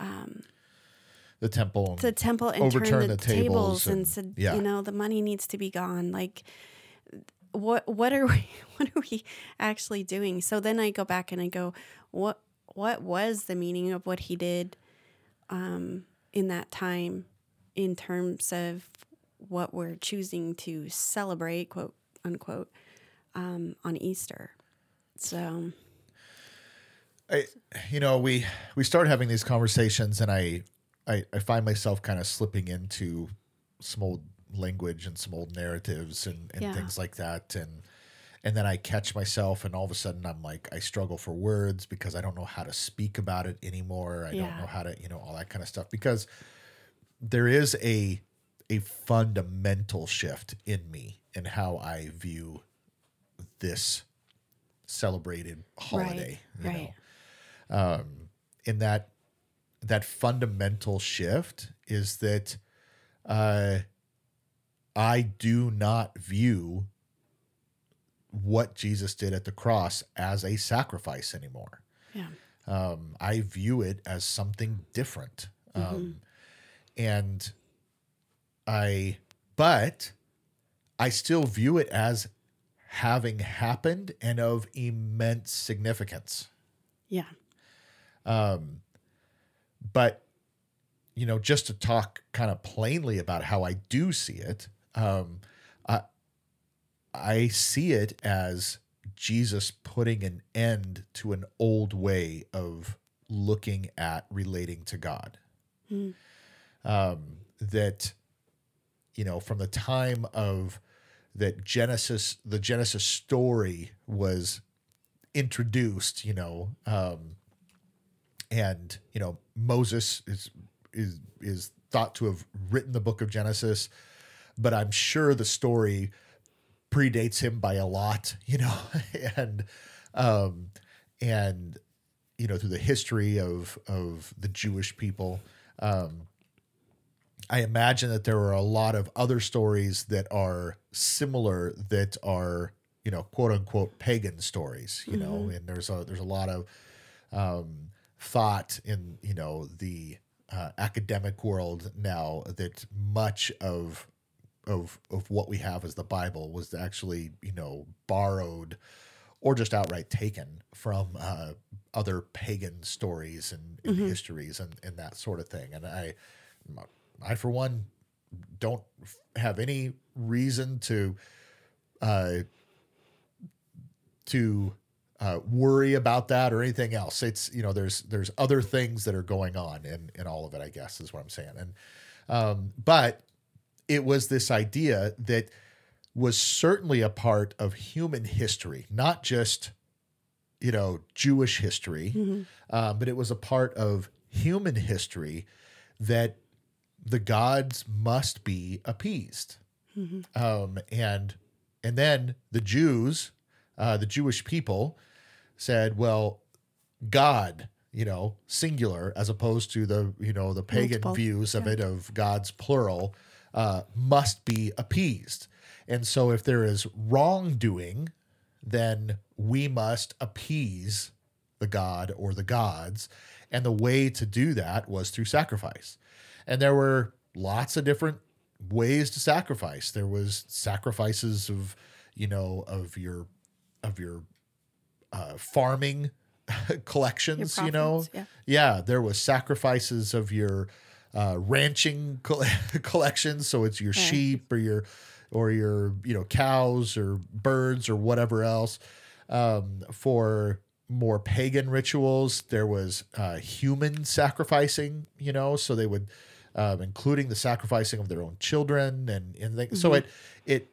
um, the temple, the temple, and turned the, the tables, tables and, and, said, yeah. you know, the money needs to be gone. Like, what what are we what are we actually doing? So then I go back and I go, what what was the meaning of what he did um, in that time in terms of what we're choosing to celebrate, quote unquote, um, on Easter. So, I, you know, we we start having these conversations, and I, I, I find myself kind of slipping into some old language and some old narratives and, and yeah. things like that, and and then I catch myself, and all of a sudden I'm like, I struggle for words because I don't know how to speak about it anymore. I yeah. don't know how to, you know, all that kind of stuff because there is a a fundamental shift in me in how I view this celebrated holiday. Right. right. Know? Um, in that that fundamental shift is that uh, I do not view what Jesus did at the cross as a sacrifice anymore. Yeah. Um, I view it as something different. Mm-hmm. Um, and I, but I still view it as having happened and of immense significance. Yeah. Um, but, you know, just to talk kind of plainly about how I do see it, um, I, I see it as Jesus putting an end to an old way of looking at relating to God. Mm. Um, that, you know, from the time of that Genesis, the Genesis story was introduced, you know, um, and you know Moses is is is thought to have written the book of Genesis, but I'm sure the story predates him by a lot, you know, and um, and you know through the history of of the Jewish people. Um, I imagine that there are a lot of other stories that are similar that are you know quote unquote pagan stories you mm-hmm. know and there's a there's a lot of um, thought in you know the uh, academic world now that much of of of what we have as the Bible was actually you know borrowed or just outright taken from uh, other pagan stories and, and mm-hmm. histories and, and that sort of thing. And I, I for one, don't have any reason to uh, to uh, worry about that or anything else. It's you know there's there's other things that are going on in in all of it. I guess is what I'm saying. And um, but it was this idea that was certainly a part of human history, not just you know Jewish history, mm-hmm. um, but it was a part of human history that the gods must be appeased. Mm-hmm. Um, and and then the Jews, uh, the Jewish people, said, "Well, God, you know, singular, as opposed to the you know the pagan Multiple. views of yeah. it of God's plural, uh, must be appeased." And so, if there is wrongdoing, then we must appease the god or the gods. And the way to do that was through sacrifice. And there were lots of different ways to sacrifice. There was sacrifices of, you know, of your of your uh, farming collections, profits, you know. Yeah. yeah, there was sacrifices of your uh, ranching collections, so it's your right. sheep or your or your you know cows or birds or whatever else. Um, for more pagan rituals, there was uh, human sacrificing, you know, so they would um, including the sacrificing of their own children and and mm-hmm. so it it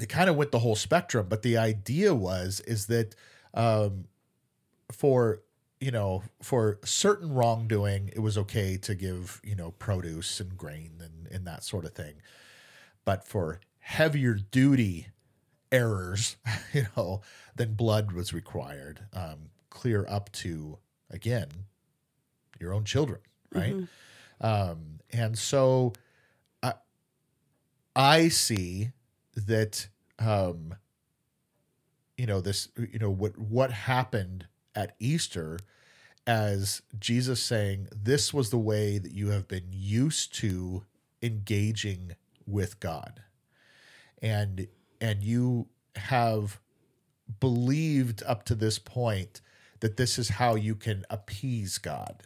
it kind of went the whole spectrum. But the idea was is that um, for you know for certain wrongdoing, it was okay to give you know produce and grain and and that sort of thing. But for heavier duty errors, you know, then blood was required, um, clear up to again your own children, right? Mm-hmm. Um, and so I, I see that, um, you know, this, you know, what, what happened at Easter as Jesus saying, This was the way that you have been used to engaging with God. And and you have believed up to this point that this is how you can appease God.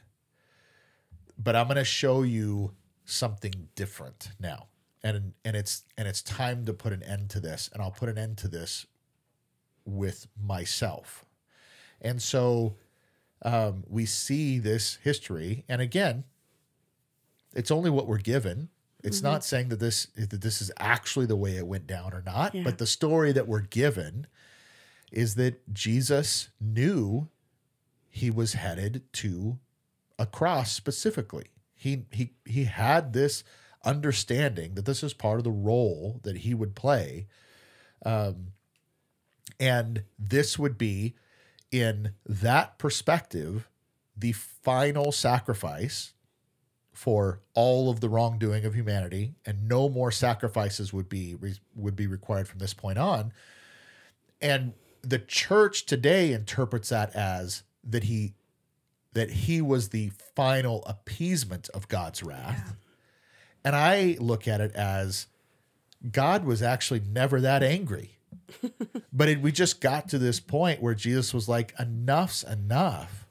But I'm going to show you something different now. And and it's and it's time to put an end to this and I'll put an end to this with myself. And so um, we see this history and again it's only what we're given it's mm-hmm. not saying that this that this is actually the way it went down or not, yeah. but the story that we're given is that Jesus knew he was headed to a cross specifically. He he he had this understanding that this is part of the role that he would play. Um, and this would be in that perspective the final sacrifice for all of the wrongdoing of humanity and no more sacrifices would be would be required from this point on and the church today interprets that as that he that he was the final appeasement of God's wrath yeah. And i look at it as god was actually never that angry but it, we just got to this point where jesus was like enough's enough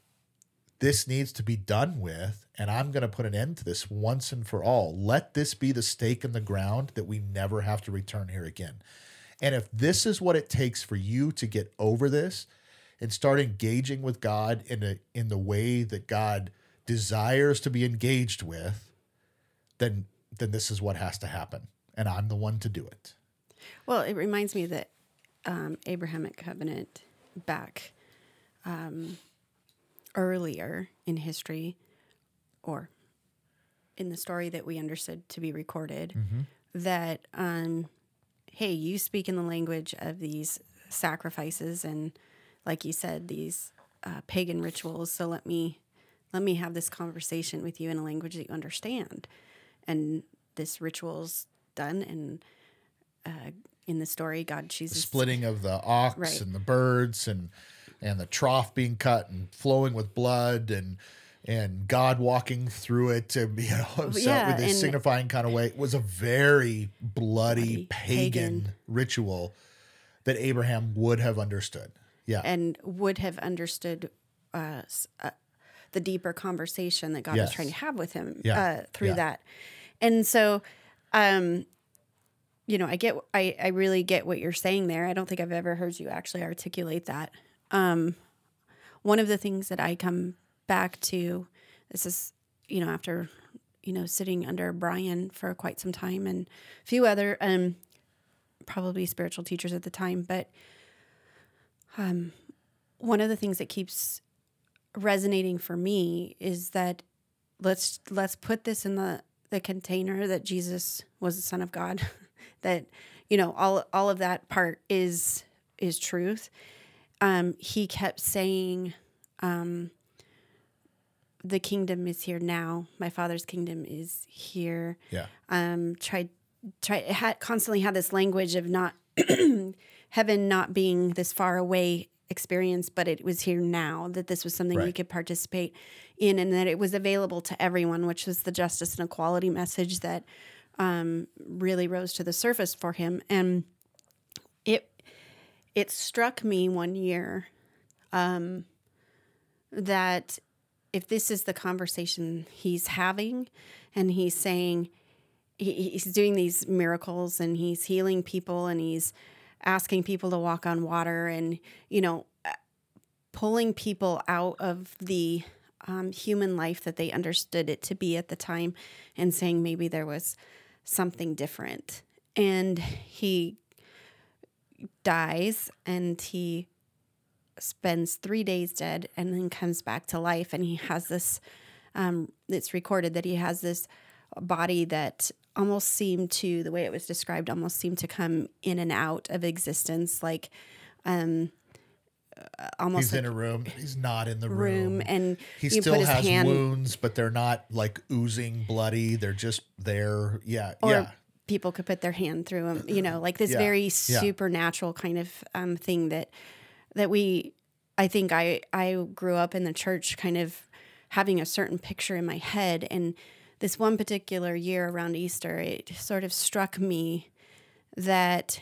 this needs to be done with and I'm going to put an end to this once and for all. Let this be the stake in the ground that we never have to return here again. And if this is what it takes for you to get over this and start engaging with God in a in the way that God desires to be engaged with, then then this is what has to happen. And I'm the one to do it. Well, it reminds me that um, Abrahamic covenant back um, earlier in history or in the story that we understood to be recorded, mm-hmm. that, um, hey, you speak in the language of these sacrifices and, like you said, these uh, pagan rituals. So let me let me have this conversation with you in a language that you understand. And this ritual's done, and uh, in the story, God chooses the splitting of the ox right. and the birds, and and the trough being cut and flowing with blood, and and God walking through it to you know so yeah, with this signifying kind of way it was a very bloody, bloody pagan, pagan, ritual that Abraham would have understood. Yeah, and would have understood uh, uh, the deeper conversation that God yes. was trying to have with him yeah. uh, through yeah. that. And so, um, you know, I get, I, I really get what you're saying there. I don't think I've ever heard you actually articulate that. Um, one of the things that I come back to this is, you know, after, you know, sitting under Brian for quite some time and a few other, um, probably spiritual teachers at the time. But um, one of the things that keeps resonating for me is that let's let's put this in the the container that Jesus was the Son of God. that you know all all of that part is is truth. Um, he kept saying, um, the kingdom is here now. My father's kingdom is here. Yeah. Um, tried, tried, had constantly had this language of not heaven not being this far away experience, but it was here now. That this was something right. we could participate in, and that it was available to everyone, which was the justice and equality message that um, really rose to the surface for him. And it it struck me one year um, that if this is the conversation he's having and he's saying he's doing these miracles and he's healing people and he's asking people to walk on water and you know pulling people out of the um, human life that they understood it to be at the time and saying maybe there was something different and he dies and he spends three days dead and then comes back to life. And he has this, um, it's recorded that he has this body that almost seemed to, the way it was described, almost seemed to come in and out of existence like um, almost he's like in a room. He's not in the room. room, and He still has hand wounds, but they're not like oozing bloody. They're just there. Yeah, yeah. people could put their hand through him. You know, like this Yeah, very yeah. supernatural kind of um, thing that that we. I think I I grew up in the church, kind of having a certain picture in my head, and this one particular year around Easter, it sort of struck me that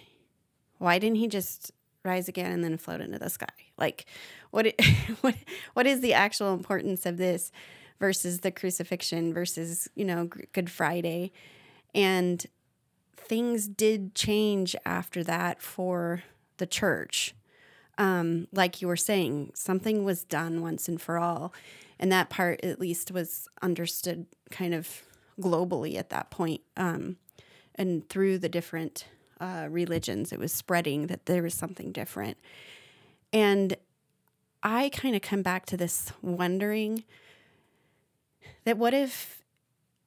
why didn't he just rise again and then float into the sky? Like, what what what is the actual importance of this versus the crucifixion versus you know Good Friday, and things did change after that for the church. Um, like you were saying, something was done once and for all, and that part at least was understood kind of globally at that point. Um, and through the different uh, religions, it was spreading that there was something different. And I kind of come back to this wondering that what if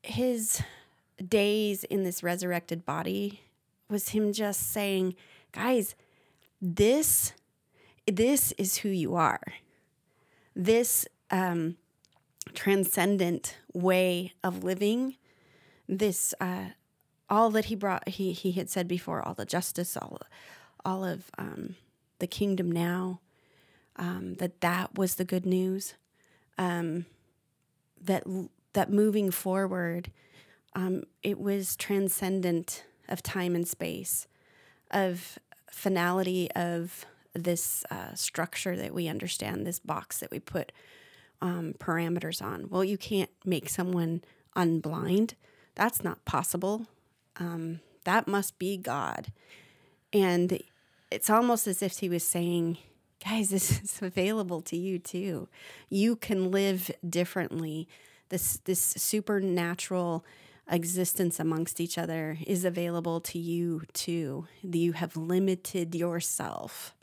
his days in this resurrected body was him just saying, guys, this this is who you are. This um, transcendent way of living, this uh, all that he brought, he he had said before, all the justice, all all of um, the kingdom now, um, that that was the good news. Um, that that moving forward, um, it was transcendent of time and space, of finality of this uh, structure that we understand, this box that we put um, parameters on. Well, you can't make someone unblind. That's not possible. Um, that must be God. And it's almost as if he was saying, guys, this is available to you too. You can live differently. This this supernatural existence amongst each other is available to you too. You have limited yourself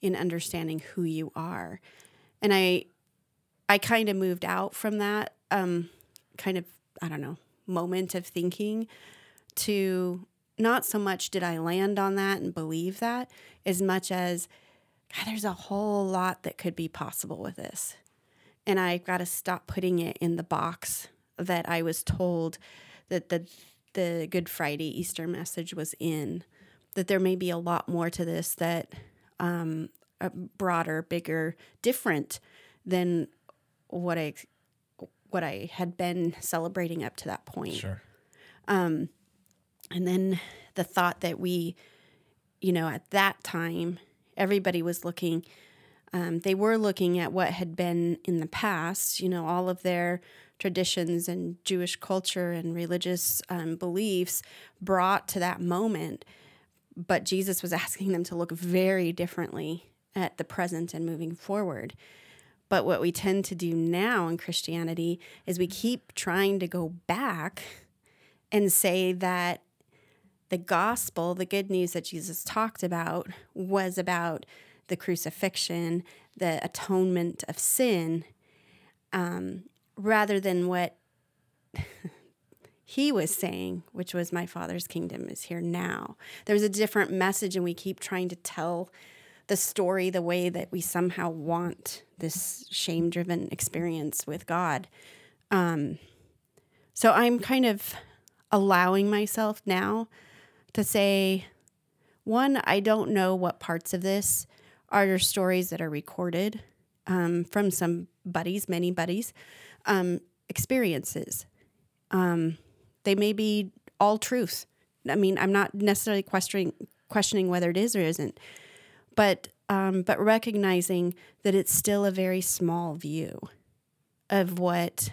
in understanding who you are. And I I kind of moved out from that um kind of I don't know, moment of thinking to not so much did I land on that and believe that as much as God, there's a whole lot that could be possible with this. And I've got to stop putting it in the box that I was told that the the Good Friday Easter message was in. That there may be a lot more to this that um, a broader, bigger, different than what I what I had been celebrating up to that point. Sure. And then the thought that we, you know, at that time, everybody was looking, um, they were looking at what had been in the past, you know, all of their traditions and Jewish culture and religious um, beliefs brought to that moment. But Jesus was asking them to look very differently at the present and moving forward. But what we tend to do now in Christianity is we keep trying to go back and say that the gospel, the good news that Jesus talked about, was about the crucifixion, the atonement of sin, um, rather than what he was saying, which was, My Father's kingdom is here now. There's a different message, and we keep trying to tell the story the way that we somehow want this shame driven experience with God. Um, so I'm kind of allowing myself now to say, one, I don't know what parts of this are your stories that are recorded um, from some buddies, many buddies, um, experiences. Um, they may be all truth. I mean, I'm not necessarily questioning questioning whether it is or isn't, but um, but recognizing that it's still a very small view of what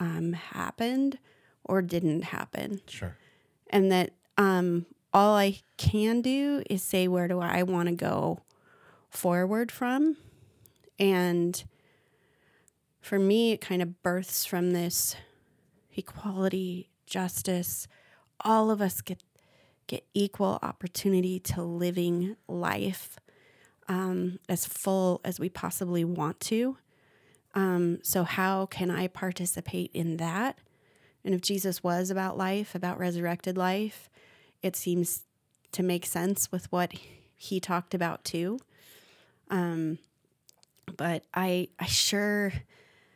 um, happened or didn't happen Sure. and that um, all I can do is say where do I want to go forward from, and for me, it kind of births from this equality, justice. All of us get get equal opportunity to living life um, as full as we possibly want to. Um, so, how can I participate in that? And if Jesus was about life, about resurrected life, it seems to make sense with what he talked about too. Um, but I I sure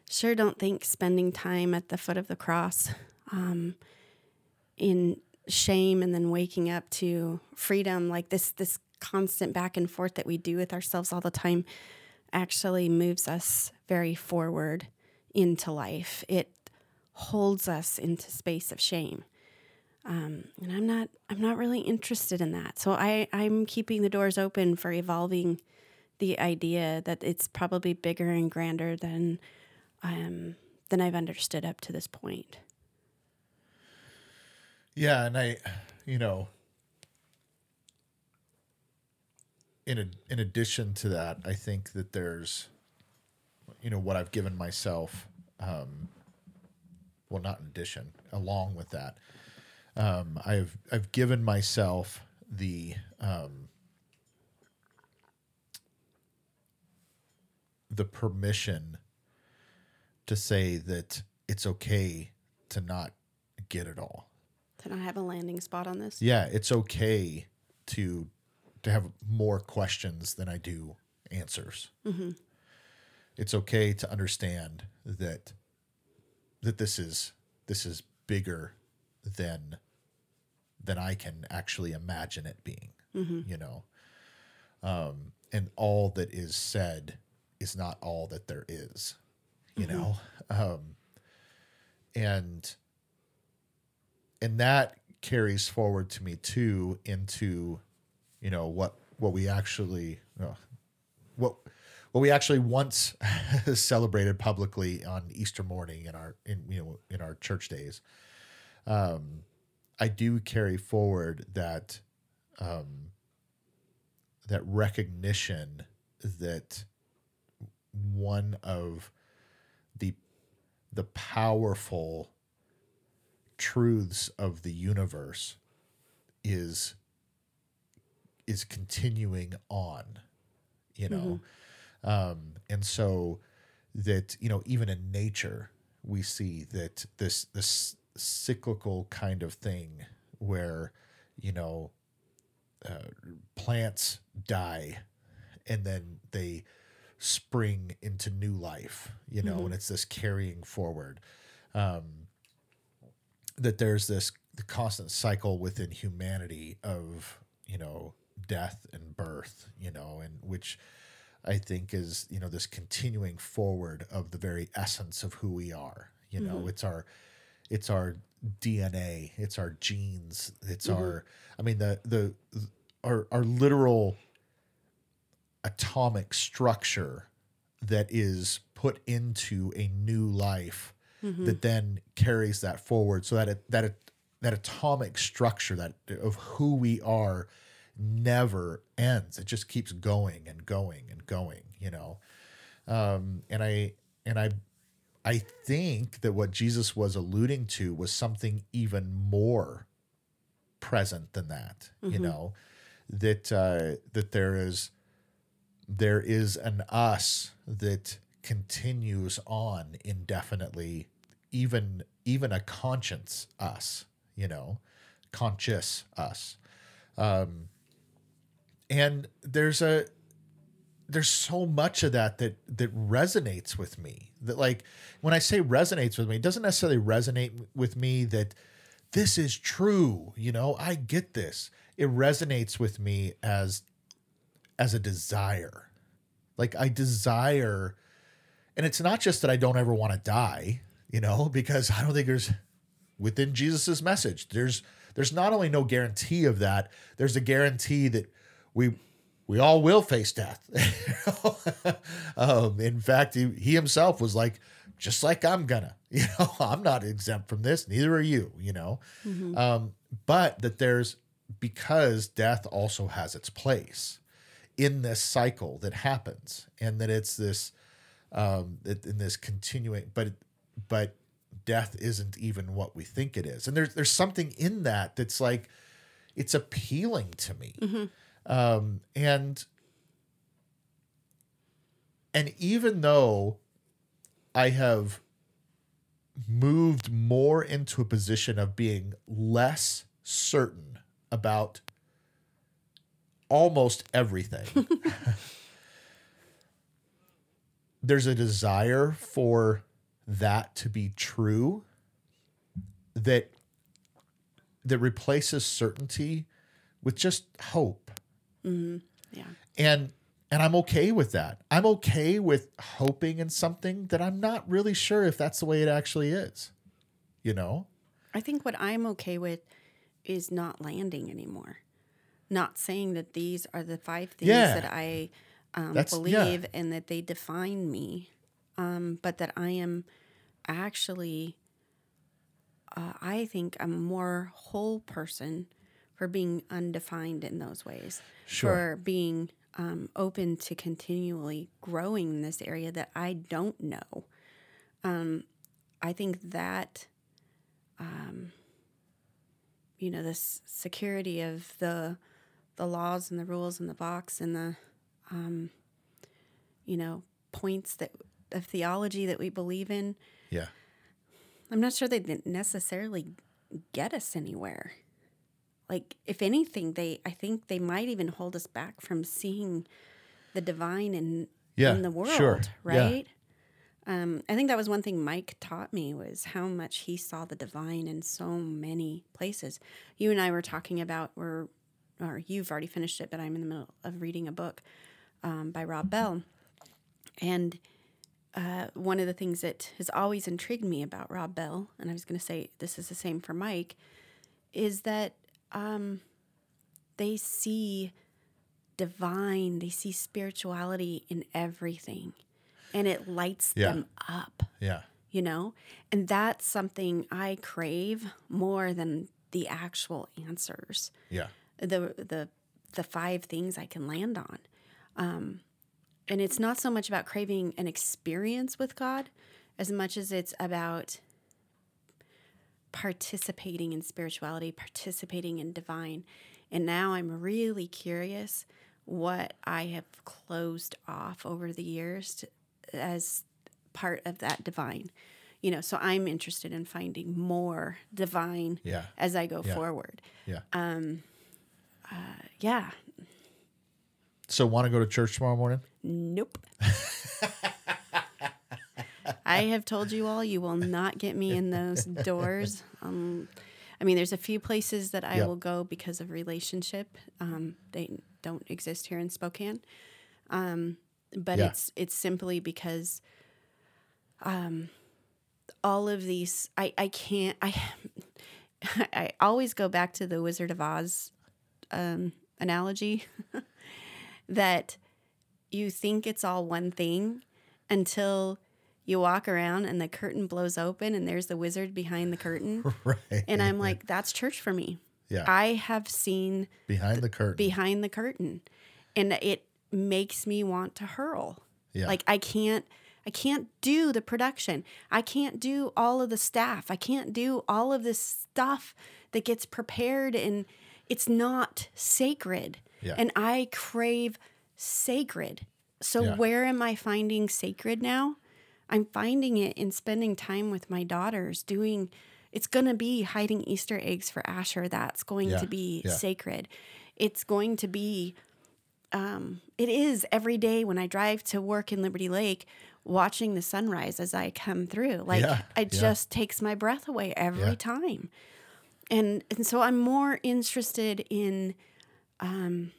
sure don't think spending time at the foot of the cross um, in shame and then waking up to freedom like this this constant back and forth that we do with ourselves all the time actually moves us very forward into life. It holds us into space of shame. Um, and i'm not i'm not really interested in that. So i i'm keeping the doors open for evolving the idea that it's probably bigger and grander than um, than I've understood up to this point. Yeah, and I, you know, in a, in addition to that, I think that there's, you know, what I've given myself. Um, well, not in addition, along with that, um, I've I've given myself the um, the permission to say that it's okay to not get it all. To not have a landing spot on this? Yeah, it's okay to to have more questions than I do answers. Mm-hmm. It's okay to understand that that this is this is bigger than than I can actually imagine it being. Mm-hmm. You know, um, and all that is said is not all that there is, you mm-hmm. know? Um, and, and that carries forward to me too into, you know, what, what we actually, uh, what, what we actually once celebrated publicly on Easter morning in our, in, you know, in our church days. Um, I do carry forward that, um, that recognition that one of the the powerful truths of the universe is is continuing on you know mm-hmm. um and so that you know even in nature we see that this this cyclical kind of thing where you know uh, plants die and then they spring into new life, you know, mm-hmm. and it's this carrying forward. Um, that there's this constant cycle within humanity of, you know, death and birth, you know, and which I think is, you know, this continuing forward of the very essence of who we are. You know, mm-hmm. it's our it's our DNA, it's our genes, it's mm-hmm. our I mean the the our our literal atomic structure that is put into a new life mm-hmm. that then carries that forward so that it, that it, that atomic structure that of who we are never ends. It just keeps going and going and going you know? Um, and i and i i think that what jesus was alluding to was something even more present than that mm-hmm. you know? That uh, that there is there is an us that continues on indefinitely even even a conscience us you know? Conscious us. Um and there's a there's so much of that that that resonates with me that like when i say resonates with me it doesn't necessarily resonate with me that this is true you know i get this it resonates with me as as a desire. Like I desire, and it's not just that I don't ever want to die, you know, because I don't think there's within Jesus's message, there's there's not only no guarantee of that, there's a guarantee that we we all will face death. um, in fact, he, he himself was like, just like I'm gonna, you know, I'm not exempt from this, neither are you, you know. Mm-hmm. Um, but that there's because death also has its place in this cycle that happens and that it's this um in this continuing but but death isn't even what we think it is and there's there's something in that that's like it's appealing to me mm-hmm. Um and and even though i have moved more into a position of being less certain about almost everything. there's a desire for that to be true that that replaces certainty with just hope. Mm-hmm. Yeah. And and I'm okay with that. I'm okay with hoping in something that I'm not really sure if that's the way it actually is. You know? I think what I'm okay with is not landing anymore. Not saying that these are the five things yeah. that I um, believe yeah. and that they define me, um, but that I am actually, uh, I think, a more whole person for being undefined in those ways, sure. for being um, open to continually growing in this area that I don't know. Um, I think that, um, you know, this security of the the laws and the rules and the box and the, um, you know, points that of theology that we believe in. Yeah. I'm not sure they necessarily get us anywhere like if anything they i think they might even hold us back from seeing the divine in yeah, in the world sure. right yeah. um, i think that was one thing mike taught me was how much he saw the divine in so many places you and i were talking about where or you've already finished it but i'm in the middle of reading a book um, by rob bell and uh, one of the things that has always intrigued me about rob bell and i was going to say this is the same for mike is that um, they see divine, they see spirituality in everything, and it lights yeah. them up. Yeah. You know? And that's something I crave more than the actual answers. Yeah. The the the five things I can land on. Um, and it's not so much about craving an experience with God as much as it's about participating in spirituality, participating in divine. And now I'm really curious what I have closed off over the years to, as part of that divine. You know, so I'm interested in finding more divine yeah. as I go yeah. forward. Yeah. Um, uh, yeah. So, want to go to church tomorrow morning? Nope. I have told you all, you will not get me in those doors. Um, I mean, there's a few places that I yep. will go because of relationship. Um, they don't exist here in Spokane, um, but yeah. it's it's simply because um, all of these I I can't I I always go back to the Wizard of Oz um, analogy that you think it's all one thing until you walk around and the curtain blows open and there's the wizard behind the curtain. right. And I'm like, that's church for me. Yeah. I have seen behind the curtain. Behind the curtain. And it makes me want to hurl. Yeah. Like I can't I can't do the production. I can't do all of the staff. I can't do all of this stuff that gets prepared and it's not sacred. Yeah. And I crave sacred. So yeah. where am I finding sacred now? I'm finding it in spending time with my daughters, doing it's going to be hiding Easter eggs for Asher. That's going yeah, to be yeah. sacred. It's going to be, um, it is every day when I drive to work in Liberty Lake, watching the sunrise as I come through. Like yeah, it just takes my breath away every time. And, and so I'm more interested in um,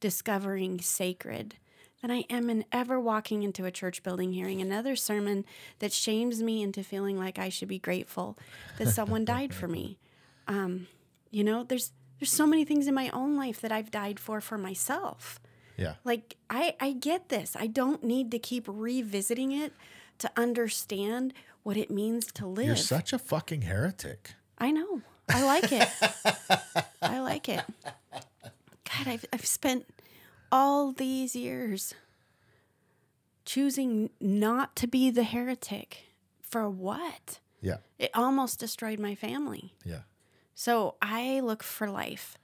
discovering sacred than I am in ever walking into a church building hearing another sermon that shames me into feeling like I should be grateful that someone died for me. Um, you know, there's there's so many things in my own life that I've died for for myself. Yeah. Like I I get this. I don't need to keep revisiting it to understand what it means to live. You're such a fucking heretic. I know. I like it. I like it. God, I've I've spent all these years choosing not to be the heretic for what? Yeah. It almost destroyed my family. Yeah. So I look for life.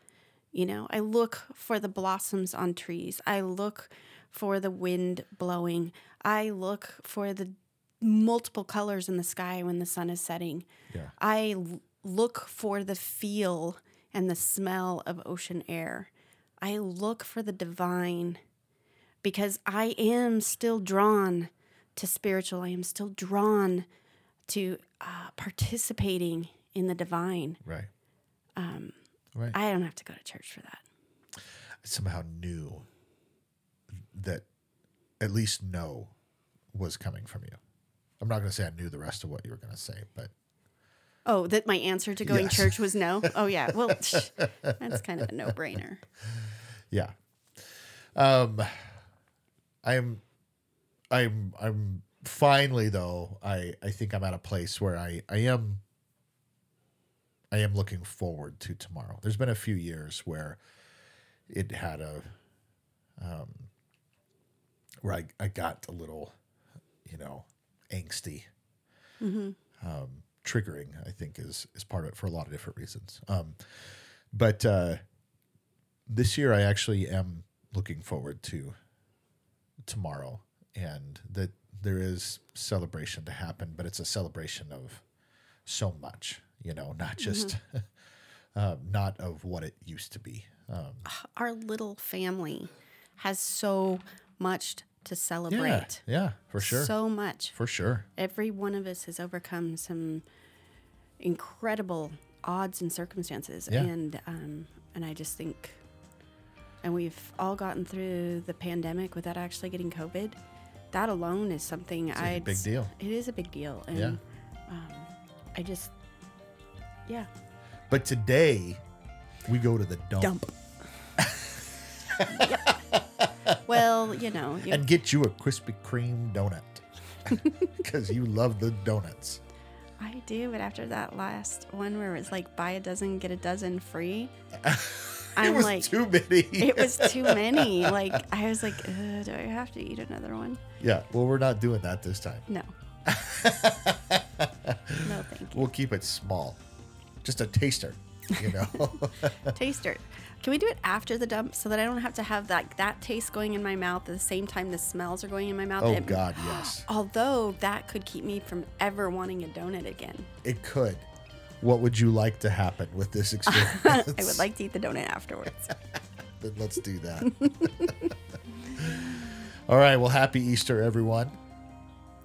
You know, I look for the blossoms on trees. I look for the wind blowing. I look for the multiple colors in the sky when the sun is setting. Yeah. I l- look for the feel and the smell of ocean air. I look for the divine because I am still drawn to spiritual. I am still drawn to uh, participating in the divine. Right. Um, right. I don't have to go to church for that. I somehow knew that at least no was coming from you. I'm not going to say I knew the rest of what you were going to say, but. Oh, that my answer to going yes. church was no? Oh, yeah. Well, that's kind of a no brainer. Yeah. Um, I'm, I'm, I'm finally though. I, I think I'm at a place where I, I am, I am looking forward to tomorrow. There's been a few years where it had a, um, where I, I got a little, you know, angsty. Mm-hmm. Um, triggering, I think, is is part of it for a lot of different reasons. Um, but uh, this year, I actually am looking forward to tomorrow, and that there is celebration to happen, but it's a celebration of so much, you know, not mm-hmm. just mm-hmm. uh, not of what it used to be. Um, Our little family has so much to celebrate. Yeah, yeah, for sure. So much. For sure. Every one of us has overcome some incredible odds and circumstances, yeah. and um, and I just think, and we've all gotten through the pandemic without actually getting COVID. That alone is something I. Big deal. It is a big deal, and yeah. um, I just, yeah. But today, we go to the dump. Dump. yep well, you know. You... And get you a Krispy Kreme donut because you love the donuts. I do, but after that last one where it was like buy a dozen, get a dozen free. I'm was like too many. it was too many. Like I was like, do I have to eat another one? Yeah. Well, we're not doing that this time. No. no, thank you. We'll keep it small, just a taster. You know. taster. Can we do it after the dump so that I don't have to have that that taste going in my mouth at the same time the smells are going in my mouth? Oh it, God, yes. Although that could keep me from ever wanting a donut again. It could. What would you like to happen with this experience? I would like to eat the donut afterwards. then let's do that. All right. Well, happy Easter, everyone,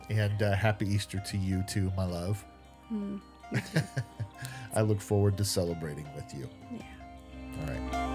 and uh, happy Easter to you too, my love. Mm, I look forward to celebrating with you. Yeah. All right.